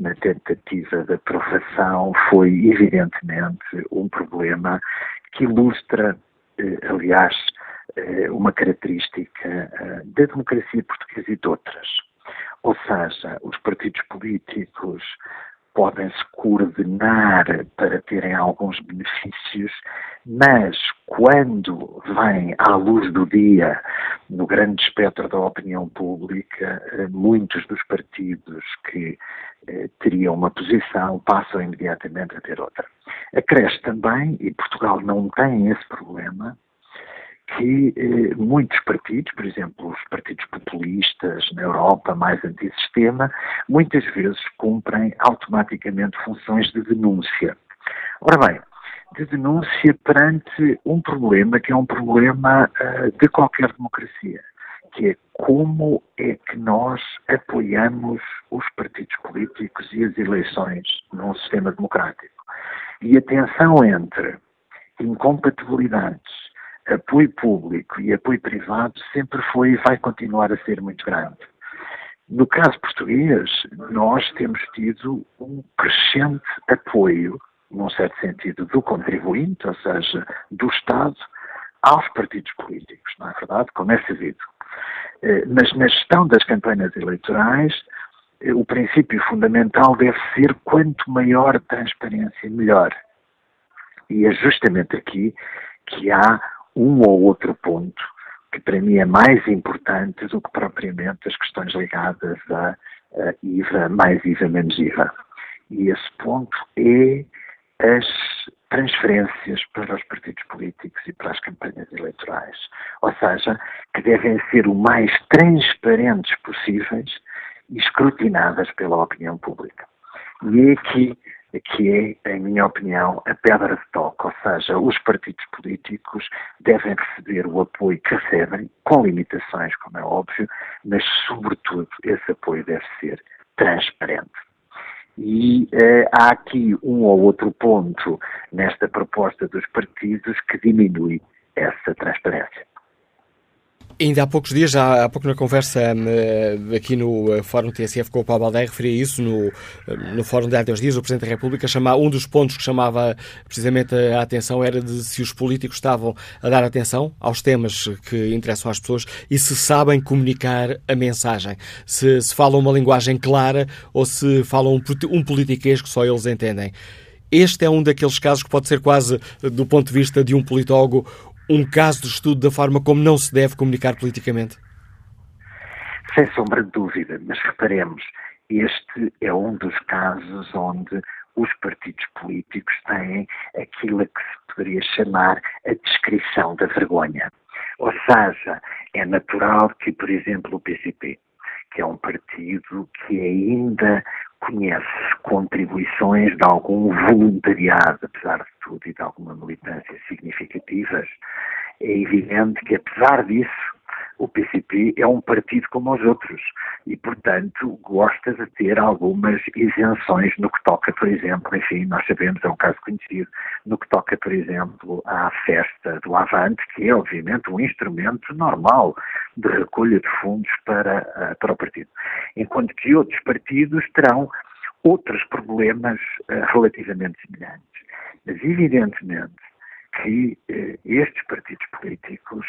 na tentativa de aprovação foi evidentemente um problema que ilustra, uh, aliás, uma característica da democracia portuguesa e de outras. Ou seja, os partidos políticos podem-se coordenar para terem alguns benefícios, mas quando vem à luz do dia, no grande espectro da opinião pública, eh, muitos dos partidos que eh, teriam uma posição passam imediatamente a ter outra. Acresce também, e Portugal não tem esse problema, que eh, muitos partidos, por exemplo, os partidos populistas na Europa, mais antissistema, muitas vezes cumprem automaticamente funções de denúncia. Ora bem, de denúncia perante um problema que é um problema uh, de qualquer democracia, que é como é que nós apoiamos os partidos políticos e as eleições num sistema democrático. E a tensão entre incompatibilidades apoio público e apoio privado sempre foi e vai continuar a ser muito grande. No caso português, nós temos tido um crescente apoio, num certo sentido, do contribuinte, ou seja, do Estado, aos partidos políticos, não é verdade? Como é sabido. Eh, mas na gestão das campanhas eleitorais, eh, o princípio fundamental deve ser quanto maior transparência, melhor. E é justamente aqui que há um ou outro ponto que para mim é mais importante do que propriamente as questões ligadas a, a IVA, mais IVA, menos IVA. E esse ponto é as transferências para os partidos políticos e para as campanhas eleitorais. Ou seja, que devem ser o mais transparentes possíveis e escrutinadas pela opinião pública. E é aqui que é, em minha opinião, a pedra de toque, ou seja, os partidos políticos devem receber o apoio que recebem, com limitações, como é óbvio, mas, sobretudo, esse apoio deve ser transparente. E eh, há aqui um ou outro ponto nesta proposta dos partidos que diminui essa transparência. Ainda há poucos dias, já há pouco na conversa um, aqui no eh, Fórum TSF com o Paulo Baldeia, referia isso no, no Fórum de há dois dias, o Presidente da República, chamava, um dos pontos que chamava precisamente a atenção era de se os políticos estavam a dar atenção aos temas que interessam às pessoas e se sabem comunicar a mensagem. Se, se falam uma linguagem clara ou se falam um, um politiquês que só eles entendem. Este é um daqueles casos que pode ser quase, do ponto de vista de um politólogo, um caso de estudo da forma como não se deve comunicar politicamente? Sem sombra de dúvida, mas reparemos, este é um dos casos onde os partidos políticos têm aquilo que se poderia chamar a descrição da vergonha. Ou seja, é natural que, por exemplo, o PCP, que é um partido que ainda conhece contribuições de algum voluntariado, apesar de tudo, e de alguma militância significativas, é evidente que, apesar disso, o PCP é um partido como os outros e, portanto, gosta de ter algumas isenções no que toca, por exemplo, enfim, nós sabemos, é um caso conhecido, no que toca, por exemplo, à festa do Avante, que é, obviamente, um instrumento normal de recolha de fundos para, uh, para o partido. Enquanto que outros partidos terão outros problemas uh, relativamente semelhantes. Mas, evidentemente, que uh, estes partidos políticos,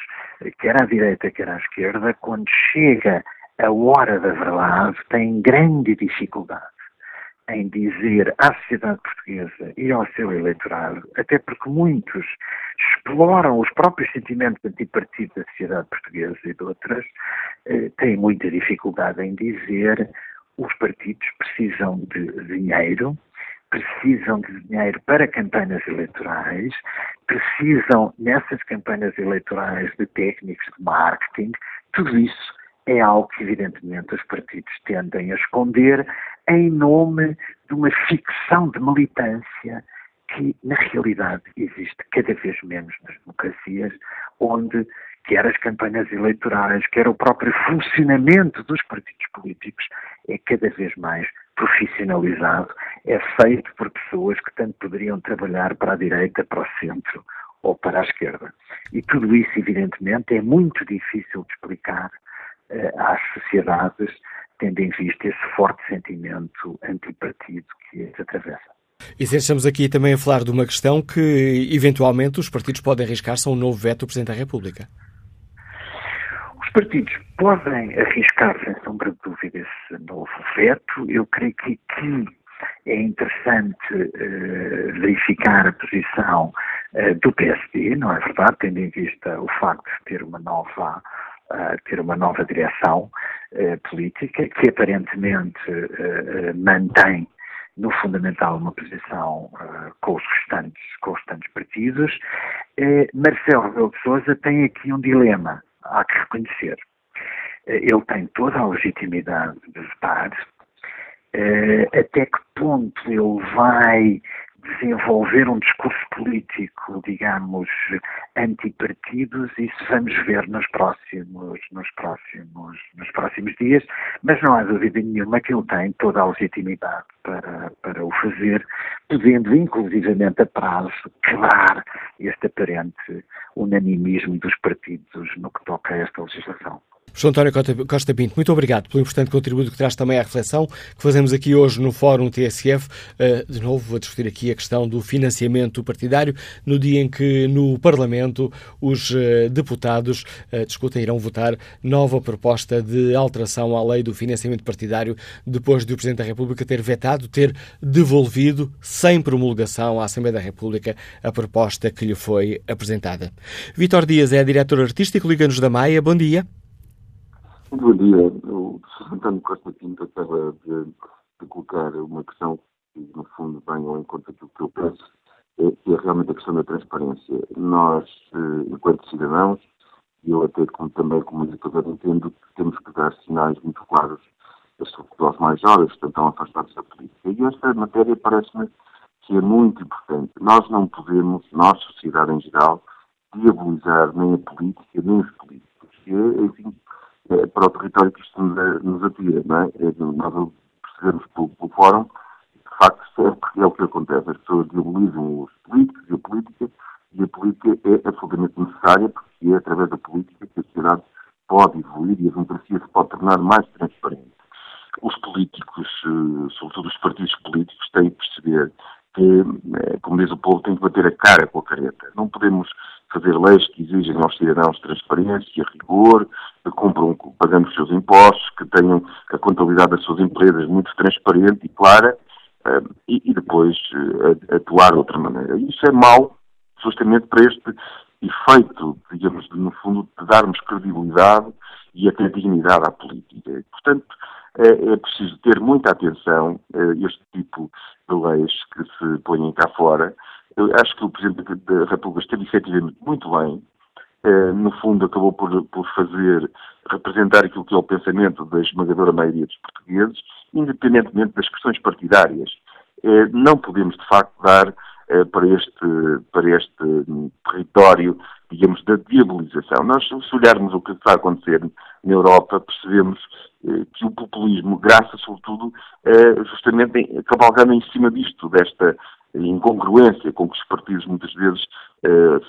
quer à direita, quer à esquerda, quando chega a hora da verdade, têm grande dificuldade em dizer à sociedade portuguesa e ao seu eleitorado, até porque muitos exploram os próprios sentimentos antipartido da sociedade portuguesa e de outras, eh, têm muita dificuldade em dizer os partidos precisam de dinheiro, precisam de dinheiro para campanhas eleitorais, precisam nessas campanhas eleitorais de técnicos de marketing, tudo isso é algo que, evidentemente, os partidos tendem a esconder em nome de uma ficção de militância que, na realidade, existe cada vez menos nas democracias, onde quer as campanhas eleitorais, quer o próprio funcionamento dos partidos políticos é cada vez mais profissionalizado, é feito por pessoas que tanto poderiam trabalhar para a direita, para o centro ou para a esquerda. E tudo isso, evidentemente, é muito difícil de explicar eh, às sociedades, tendo em vista esse forte sentimento antipartido que as atravessa. E estamos aqui também a falar de uma questão que, eventualmente, os partidos podem arriscar-se a um novo veto do Presidente da República. Os partidos podem arriscar, sem sombra de dúvida, esse novo veto. Eu creio que aqui é interessante uh, verificar a posição uh, do PSD, não é verdade? Tendo em vista o facto de ter uma nova ter uma nova direção uh, política que aparentemente uh, mantém no fundamental uma posição com, os restantes, com os restantes partidos. Marcelo Rebelo de Sousa tem aqui um dilema, há que reconhecer. ele tem toda a legitimidade de votar, até que ponto ele vai desenvolver um discurso político, digamos, antipartidos, isso vamos ver nos próximos, nos próximos, nos próximos dias, mas não há dúvida nenhuma que ele tem toda a legitimidade para, para o fazer, podendo inclusivamente a prazo quebrar este aparente unanimismo dos partidos no que toca a esta legislação. João António Costa Pinto, muito obrigado pelo importante contributo que traz também à reflexão que fazemos aqui hoje no Fórum TSF. Eh, de novo, vou discutir aqui a questão do financiamento partidário, no dia em que no Parlamento os eh, deputados eh, discutem, irão votar nova proposta de alteração à lei do financiamento partidário, depois de o Presidente da República ter vetado, ter devolvido, sem promulgação à Assembleia da República, a proposta que lhe foi apresentada. Vítor Dias é diretor artístico, Liga-nos da Maia. Bom dia. Muito bom dia. O professor António Costa Pinto acaba de, de, colocar uma questão que, no fundo, vem ao encontro daquilo que eu penso, é, que é realmente a questão da transparência. Nós, eh, enquanto cidadãos, e eu até como, também como educador entendo, que temos que dar sinais muito claros aos mais jovens que estão afastados da política. E esta matéria parece-me que é muito importante. Nós não podemos, nós, sociedade em geral, diabolizar nem a política, nem os políticos. E, enfim, para o território que isto nos, atira, não é? é nós percebemos pelo, pelo fórum, de facto, é, é o que acontece. As pessoas diabolizam os políticos e a política, e a política é absolutamente necessária, porque é através da política que a sociedade pode evoluir e a democracia se pode tornar mais transparente. Os políticos, eh, sobretudo os partidos políticos, têm que perceber que, eh, como diz o povo, tem que bater a cara com a careta. Não podemos fazer leis que exigem aos cidadãos transparência, rigor, que cumpram, pagando os seus impostos, que tenham a contabilidade das suas empresas muito transparente e clara, eh, e, e depois uh, atuar de outra maneira. Isso é mau, justamente para este efeito, digamos, de, no fundo, de darmos credibilidade e até dignidade à política. Portanto, é, é preciso ter muita atenção a este tipo de leis que se põem cá fora, eu acho que o Presidente da República esteve efetivamente muito bem. Eh, no fundo, acabou por, por fazer, representar aquilo que é o pensamento da esmagadora maioria dos portugueses, independentemente das questões partidárias. Eh, não podemos, de facto, dar eh, para, este, para este território, digamos, da diabolização. Nós, se olharmos o que está a acontecer na Europa, percebemos que o populismo, graças sobretudo, justamente cavalgando em cima disto, desta incongruência com que os partidos muitas vezes eh,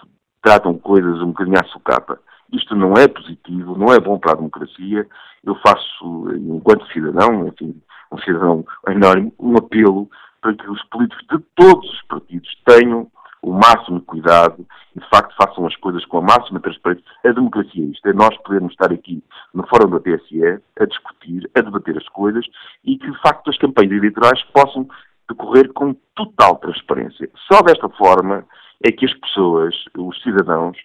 tratam coisas um bocadinho à socapa. Isto não é positivo, não é bom para a democracia. Eu faço, enquanto cidadão, enfim, um cidadão enorme, um apelo para que os políticos de todos os partidos tenham o máximo de cuidado e, de facto, façam as coisas com a máxima transparência. A democracia é isto, é nós podermos estar aqui no Fórum da TSE a discutir, a debater as coisas e que, de facto, as campanhas eleitorais possam decorrer com total transparência. Só desta forma é que as pessoas, os cidadãos,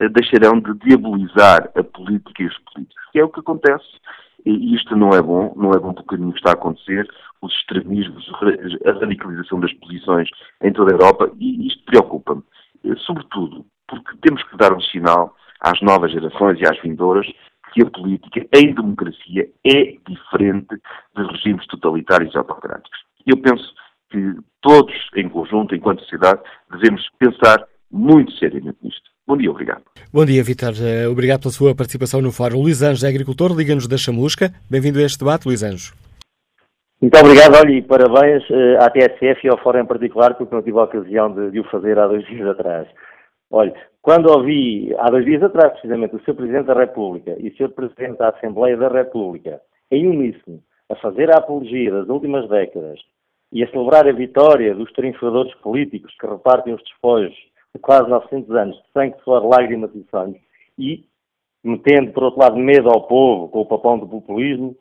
eh, deixarão de diabolizar a política e os políticos. É o que acontece. E isto não é bom, não é bom pelo caminho que está a acontecer, os extremismos, a radicalização das posições em toda a Europa, e isto preocupa-me. Eh, sobretudo porque temos que dar um sinal às novas gerações e às vindouras que a política em democracia é diferente de regimes totalitários e autocráticos. Eu penso que todos, em conjunto, enquanto sociedade, devemos pensar muito seriamente nisto. Bom dia, obrigado. Bom dia, Vitor. Eh, obrigado pela sua participação no fórum. Luís Anjo, é agricultor, liga-nos da Chamusca. Bem-vindo a este debate, Luís Anjo. Muito obrigado, olha, e parabéns uh, à TSF e ao Fórum em particular, porque não tive a ocasião de, de, o fazer há dois dias atrás. Olha, quando ouvi, há dois dias atrás, precisamente, o Sr. Presidente da República e o Sr. Presidente da Assembleia da República, em uníssono, a fazer a apologia das últimas décadas e a celebrar a vitória dos triunfadores políticos que repartem os despojos de quase 900 anos de sangue, suor, lágrimas e sangue, e metendo, por outro lado, medo ao povo com o papão do populismo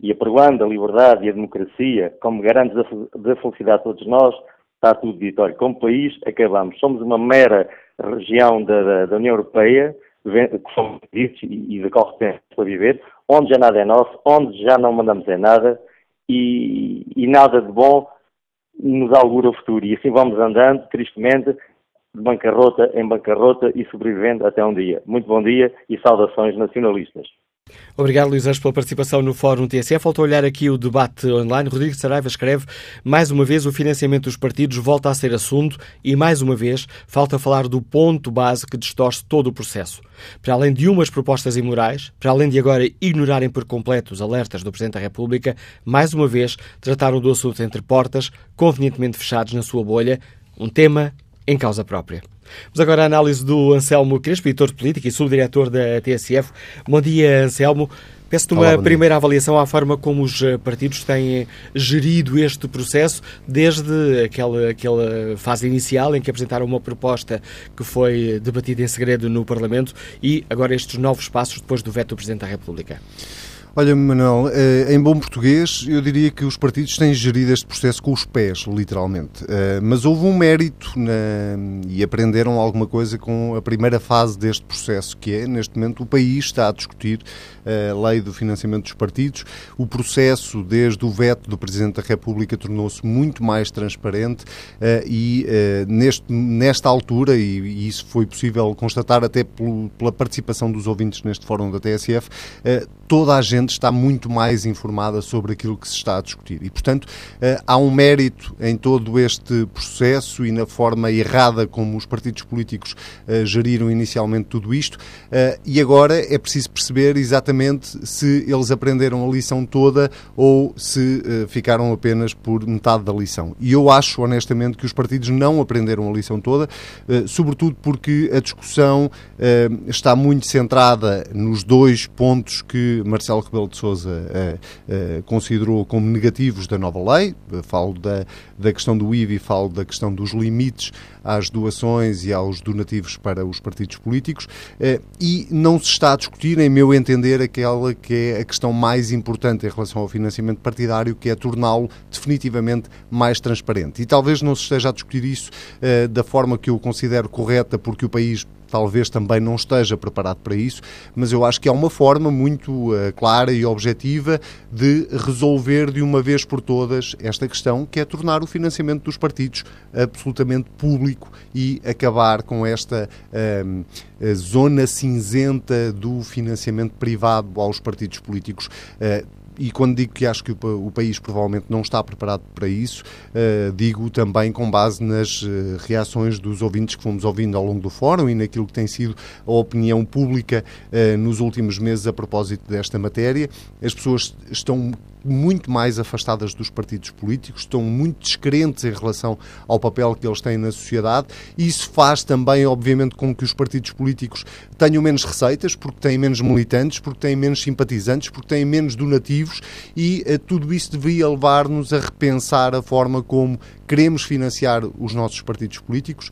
e apregoando a liberdade e a democracia como garantes da felicidade de todos nós, está tudo dito. Olha, como país, acabamos. Somos uma mera região da, da, da União Europeia, que somos e, e decorre tempo para viver, onde já nada é nosso, onde já não mandamos em nada e, e nada de bom nos augura o futuro. E assim vamos andando, tristemente, de bancarrota em bancarrota e sobrevivendo até um dia. Muito bom dia e saudações nacionalistas. Obrigado, Luís Anjos, pela participação no Fórum TSF. Falta olhar aqui o debate online. Rodrigo Saraiva escreve, mais uma vez, o financiamento dos partidos volta a ser assunto e, mais uma vez, falta falar do ponto base que distorce todo o processo. Para além de umas propostas imorais, para além de agora ignorarem por completo os alertas do Presidente da República, mais uma vez, trataram do assunto entre portas, convenientemente fechados na sua bolha, um tema em causa própria. Vamos agora à análise do Anselmo Crespo, editor de política e subdiretor da TSF. Bom dia, Anselmo. Peço-te uma Olá, primeira avaliação à forma como os eh, partidos têm gerido este processo, desde aquela, aquela fase inicial em que apresentaram uma proposta que foi debatida em segredo no Parlamento e agora estes novos passos depois do veto do Presidente da República. Olha, Manuel, eh, em bom português, eu diria que os partidos têm gerido este processo com os pés, literalmente. Eh, mas houve um mérito na... e aprenderam alguma coisa com a primeira fase deste processo, que é, neste momento, o país está a discutir a lei do financiamento dos partidos. O processo, desde o veto do Presidente da República, tornou-se muito mais transparente eh, e neste, nesta altura, e, isso foi possível constatar até pela participação dos ouvintes neste fórum da TSF, toda a gente está muito mais informada sobre aquilo que se está a discutir. E, portanto, eh, há um mérito em todo este processo e na forma errada como os partidos políticos eh, geriram inicialmente tudo isto. Eh, e agora é preciso perceber exatamente se eles aprenderam a lição toda ou se ficaram apenas por metade da lição. E eu acho, honestamente, que os partidos não aprenderam a lição toda, sobretudo porque a discussão está muito centrada nos dois pontos que Marcelo Rebelo de Sousa uh, uh, considerou como negativos da nova lei. Falo da, da questão do IVA e falo da questão dos limites às doações e aos donativos para os partidos políticos. E não se está a discutir, em meu entender, aquela que é a questão mais importante em relação ao financiamento partidário, que é torná-lo definitivamente mais transparente. E talvez não se esteja a discutir isso da forma que eu considero correta, porque o país talvez também não esteja preparado para isso, mas eu acho que é uma forma muito uh, clara e objetiva de resolver de uma vez por todas esta questão, que é tornar o financiamento dos partidos absolutamente público e acabar com esta uh, zona cinzenta do financiamento privado aos partidos políticos. Uh, e quando digo que acho que o, o, país provavelmente não está preparado para isso, uh, digo também com base nas uh, reações dos ouvintes que fomos ouvindo ao longo do fórum e naquilo que tem sido a opinião pública uh, nos últimos meses a propósito desta matéria. As pessoas estão muito mais afastadas dos partidos políticos, estão muito descrentes em relação ao papel que eles têm na sociedade. E isso faz também, obviamente, com que os partidos políticos tenham menos receitas, porque têm menos militantes, porque têm menos simpatizantes, porque têm menos donativos e uh, tudo isso devia levar-nos a repensar a forma como queremos financiar os nossos partidos políticos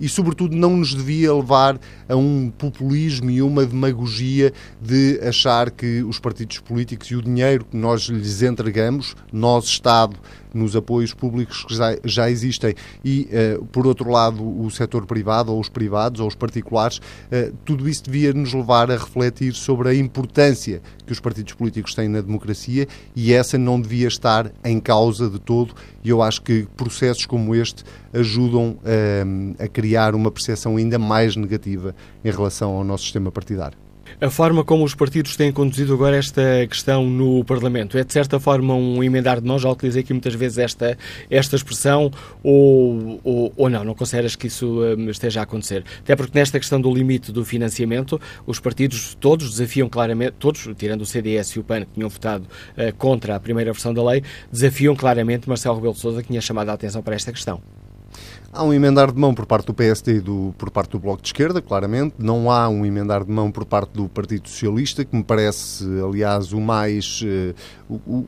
e, sobretudo, não nos devia levar a um populismo e uma demagogia de achar que os partidos políticos e o dinheiro que nós lhes entregamos, nós, Estado, nos apoios públicos que já, já existem. E, uh, por outro lado, o setor privado ou os privados ou os particulares, uh, tudo isso devia nos levar a refletir sobre a importância que os partidos políticos têm na democracia e essa não devia estar em causa de todo. E eu acho que processos como este ajudam uh, a criar uma percepção ainda mais negativa em relação ao nosso sistema partidário. A forma como os partidos têm conduzido agora esta questão no Parlamento é, de certa forma, um emendar de nós? Já utilizei aqui muitas vezes esta, esta expressão, ou, ou, ou não? Não consideras que isso um, esteja a acontecer? Até porque nesta questão do limite do financiamento, os partidos todos desafiam claramente, todos, tirando o CDS e o PAN, que tinham votado uh, contra a primeira versão da lei, desafiam claramente Marcelo Rebelo de Sousa, que tinha chamado a atenção para esta questão. Há um emendar de mão por parte do PSD e do, por parte do Bloco de Esquerda, claramente. Não há um emendar de mão por parte do Partido Socialista, que me parece, aliás, o mais. Uh,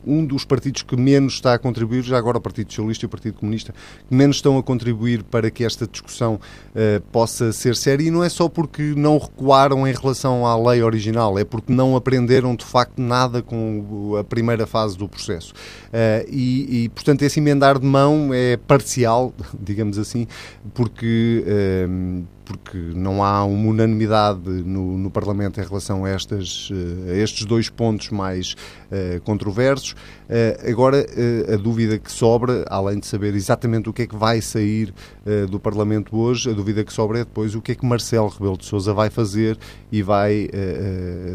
um dos partidos que menos está a contribuir, já agora o Partido Socialista e o Partido Comunista, que menos estão a contribuir para que esta discussão uh, possa ser séria. E não é só porque não recuaram em relação à lei original, é porque não aprenderam de facto nada com a primeira fase do processo. Uh, e, e, portanto, esse emendar de mão é parcial, digamos assim assim, porque ehm, porque não há uma unanimidade no, no Parlamento em relação a, estas, eh, a estes dois pontos mais uh, controversos. Uh, agora, a dúvida que sobra, além de saber exatamente o que é que vai sair do Parlamento hoje, a dúvida que sobra é depois o que é que Marcelo Rebelo de Sousa vai fazer e vai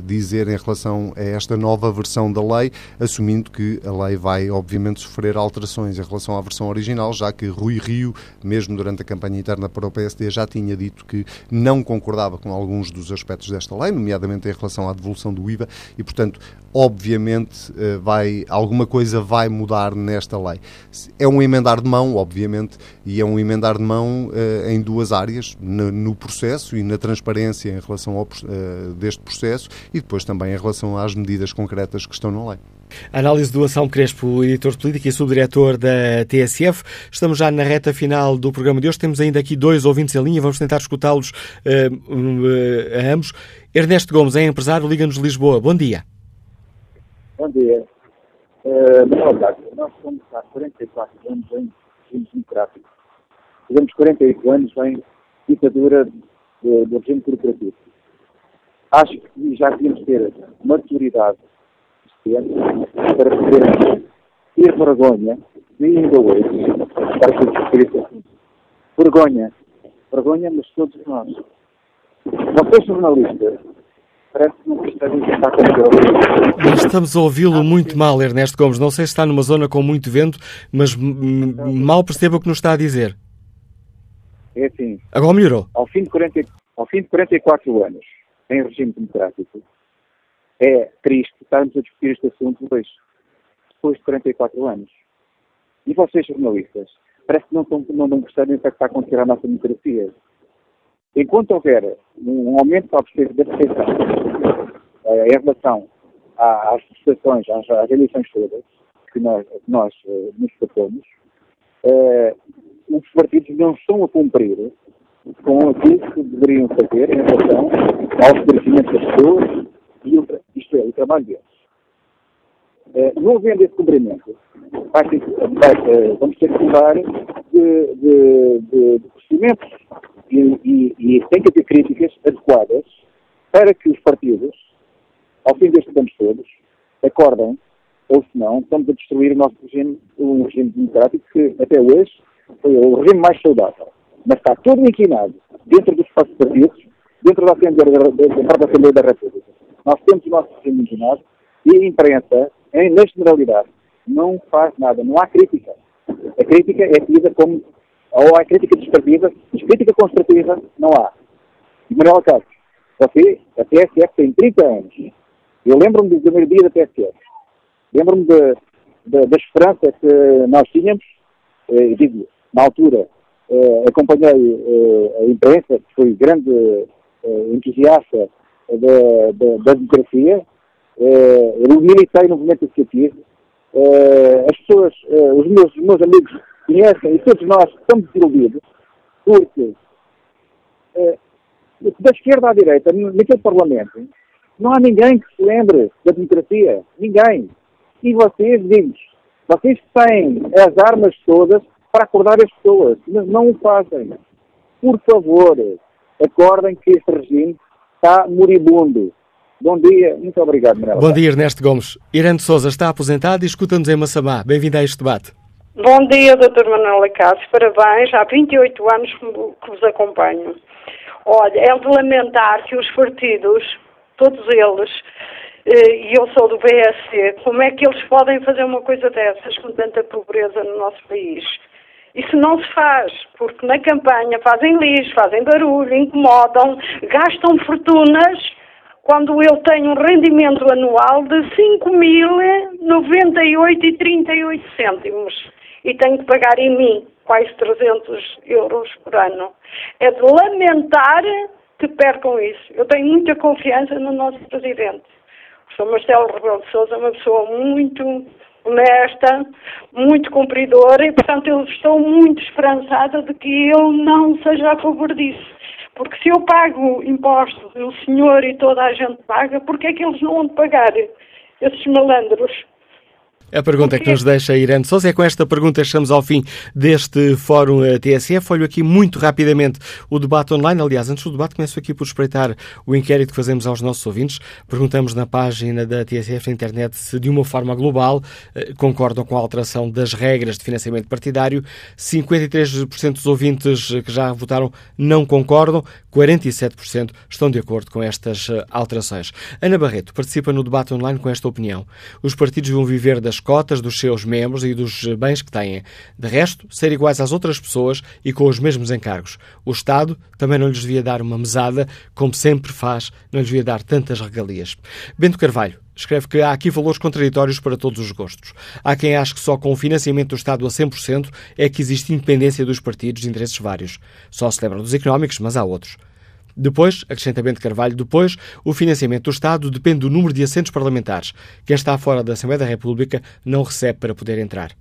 dizer em relação a esta nova versão da lei, assumindo que a lei vai, obviamente, sofrer alterações em relação à versão original, já que Rui Rio, mesmo durante a campanha interna para o PSD, já tinha dito que não concordava com alguns dos aspectos desta lei, nomeadamente em relação à devolução do IVA, e, portanto, obviamente, eh, vai, alguma coisa vai mudar nesta lei. É um emendar de mão, obviamente, e é um emendar de mão uh, em duas áreas, no, no, processo e na transparência em relação ao, uh, deste processo, e depois também em relação às medidas concretas que estão na lei. Análise do Ação Crespo, editor de política e subdiretor da TSF. Estamos já na reta final do programa de hoje. Temos ainda aqui dois ouvintes em linha. Vamos tentar escutá-los uh, uh, a ambos. Ernesto Gomes é empresário, Liga-nos Lisboa. Bom dia. Bom dia. Uh, nós somos há 44 anos em. Fizemos 48 anos em ditadura do, do regime corporativo. Acho que já devíamos ter maturidade para poder ter vergonha, nem ainda hoje, para que escrever Vergonha. Vergonha, mas todos nós. Não percebem o que está a acontecer. Estamos a ouvi-lo muito mal, Ernesto Gomes. Não sei se está numa zona com muito vento, mas mal perceba o que nos está a dizer. É assim. Agora melhorou. Ao fim de, 40, ao fim de 44 anos, em regime democrático, é triste estarmos a discutir este assunto hoje, depois de 44 anos. E vocês, jornalistas, parece que não, estão, não, não percebem o que está a acontecer à nossa democracia. Enquanto houver um aumento da percepção eh, em relação às prestações, às, às, eleições todas, que nós, que nós uh, nos propomos, uh, os partidos não estão a cumprir com aquilo que deveriam fazer em relação ao esclarecimento das pessoas, e o, isto é, o trabalho deles. Uh, não havendo esse cumprimento, vai ter, vai, uh, vamos ter que mudar de, de, de, de procedimentos e, e, e, tem que haver críticas adequadas para que os partidos, ao fim destes anos todos, acordem, ou se não, estamos a destruir o nosso regime, um regime democrático que até hoje foi o regime mais saudável. Mas está todo inquinado dentro dos espaços partidos, dentro da Assembleia da, Assembleia da República. Nós temos o nosso regime imaginado e a imprensa, em, na generalidade, não faz nada, não há crítica. A crítica é tida como, ou há crítica despertida, mas crítica construtiva não há. Manuel Castro, você, a TSF tem 30 anos. Eu lembro-me do primeiro dia da TSF. Lembro-me da esperança que nós tínhamos, eh, digo, na altura, eh, acompanhei eh, a imprensa, que foi grande eh, entusiasta da, da, da democracia, uh, militei no movimento associativo, uh, as pessoas, os, meus, os meus amigos conhecem e todos nós estamos desiludidos, porque da esquerda à direita, naquele Parlamento, não há ninguém que se lembre da democracia. Ninguém. E vocês, digo vocês têm as armas todas para acordar as pessoas, mas não o fazem. Por favor, acordem que este regime está moribundo. Bom dia, muito obrigado, Manuela. Bom dia, Ernesto Gomes. Irene Souza está aposentado e escuta-nos em Massamá. Bem-vindo a este debate. Bom dia, Dr. Manuela Cássio. Parabéns. Há 28 anos que vos acompanho. Olha, é de lamentar que os partidos, todos eles, eh, e eu sou do BSC, como é que eles podem fazer uma coisa dessas com tanta pobreza no nosso país? Isso não se faz, porque na campanha fazem lixo, fazem barulho, incomodam, gastam fortunas quando eu tenho um rendimento anual de 5.098,38 cêntimos e tenho que pagar em mim quase 300 euros por ano. É de lamentar que percam isso. Eu tenho muita confiança no nosso Presidente. O Sr. Marcelo Rebelo de Sousa é uma pessoa muito honesta, muito cumpridora e, portanto, eu estou muito esperançada de que ele não seja a favor disso. Porque se eu pago impostos, o senhor e toda a gente paga, por que é que eles não vão pagar esses malandros? A pergunta que nos deixa Irene Sousa é com esta pergunta chegamos ao fim deste Fórum eh, TSF. Olho aqui muito rapidamente o debate online. Aliás, antes do debate, começo aqui por espreitar o inquérito que fazemos aos nossos ouvintes. Perguntamos na página da TSF na internet se, de uma forma global, eh, concordam com a alteração das regras de financiamento partidário. 53% dos ouvintes que já votaram não concordam, 47% estão de acordo com estas eh, alterações. Ana Barreto participa no debate online com esta opinião. Os partidos vão viver das cotas dos seus membros e dos bens que têm. De resto, ser iguais às outras pessoas e com os mesmos encargos. O Estado também não lhes devia dar uma mesada, como sempre faz, não lhes devia dar tantas regalias. Bento Carvalho escreve que há aqui valores contraditórios para todos os gostos. Há quem ache que só com o financiamento do Estado a 100% é que existe independência dos partidos de interesses vários. Só se lembram dos económicos, mas há outros. Depois, acrescenta Bento Carvalho, depois, o financiamento do Estado depende do número de assentos parlamentares. Quem está fora da Assembleia da República não recebe para poder entrar.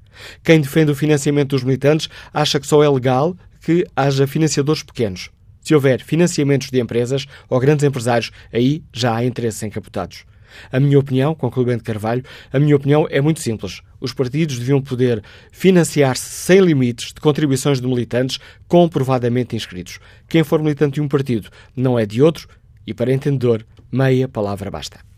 Quem defende o financiamento dos militantes acha que só é legal que haja financiadores pequenos. Se houver financiamentos de empresas ou grandes empresários, aí já há interesses encaputados. A minha opinião, conclui Bento Carvalho, a minha opinião é muito simples. Os partidos deviam poder financiar-se sem limites de contribuições de militantes comprovadamente inscritos. Quem for militante de um partido não é de outro e, para entendedor, meia palavra basta.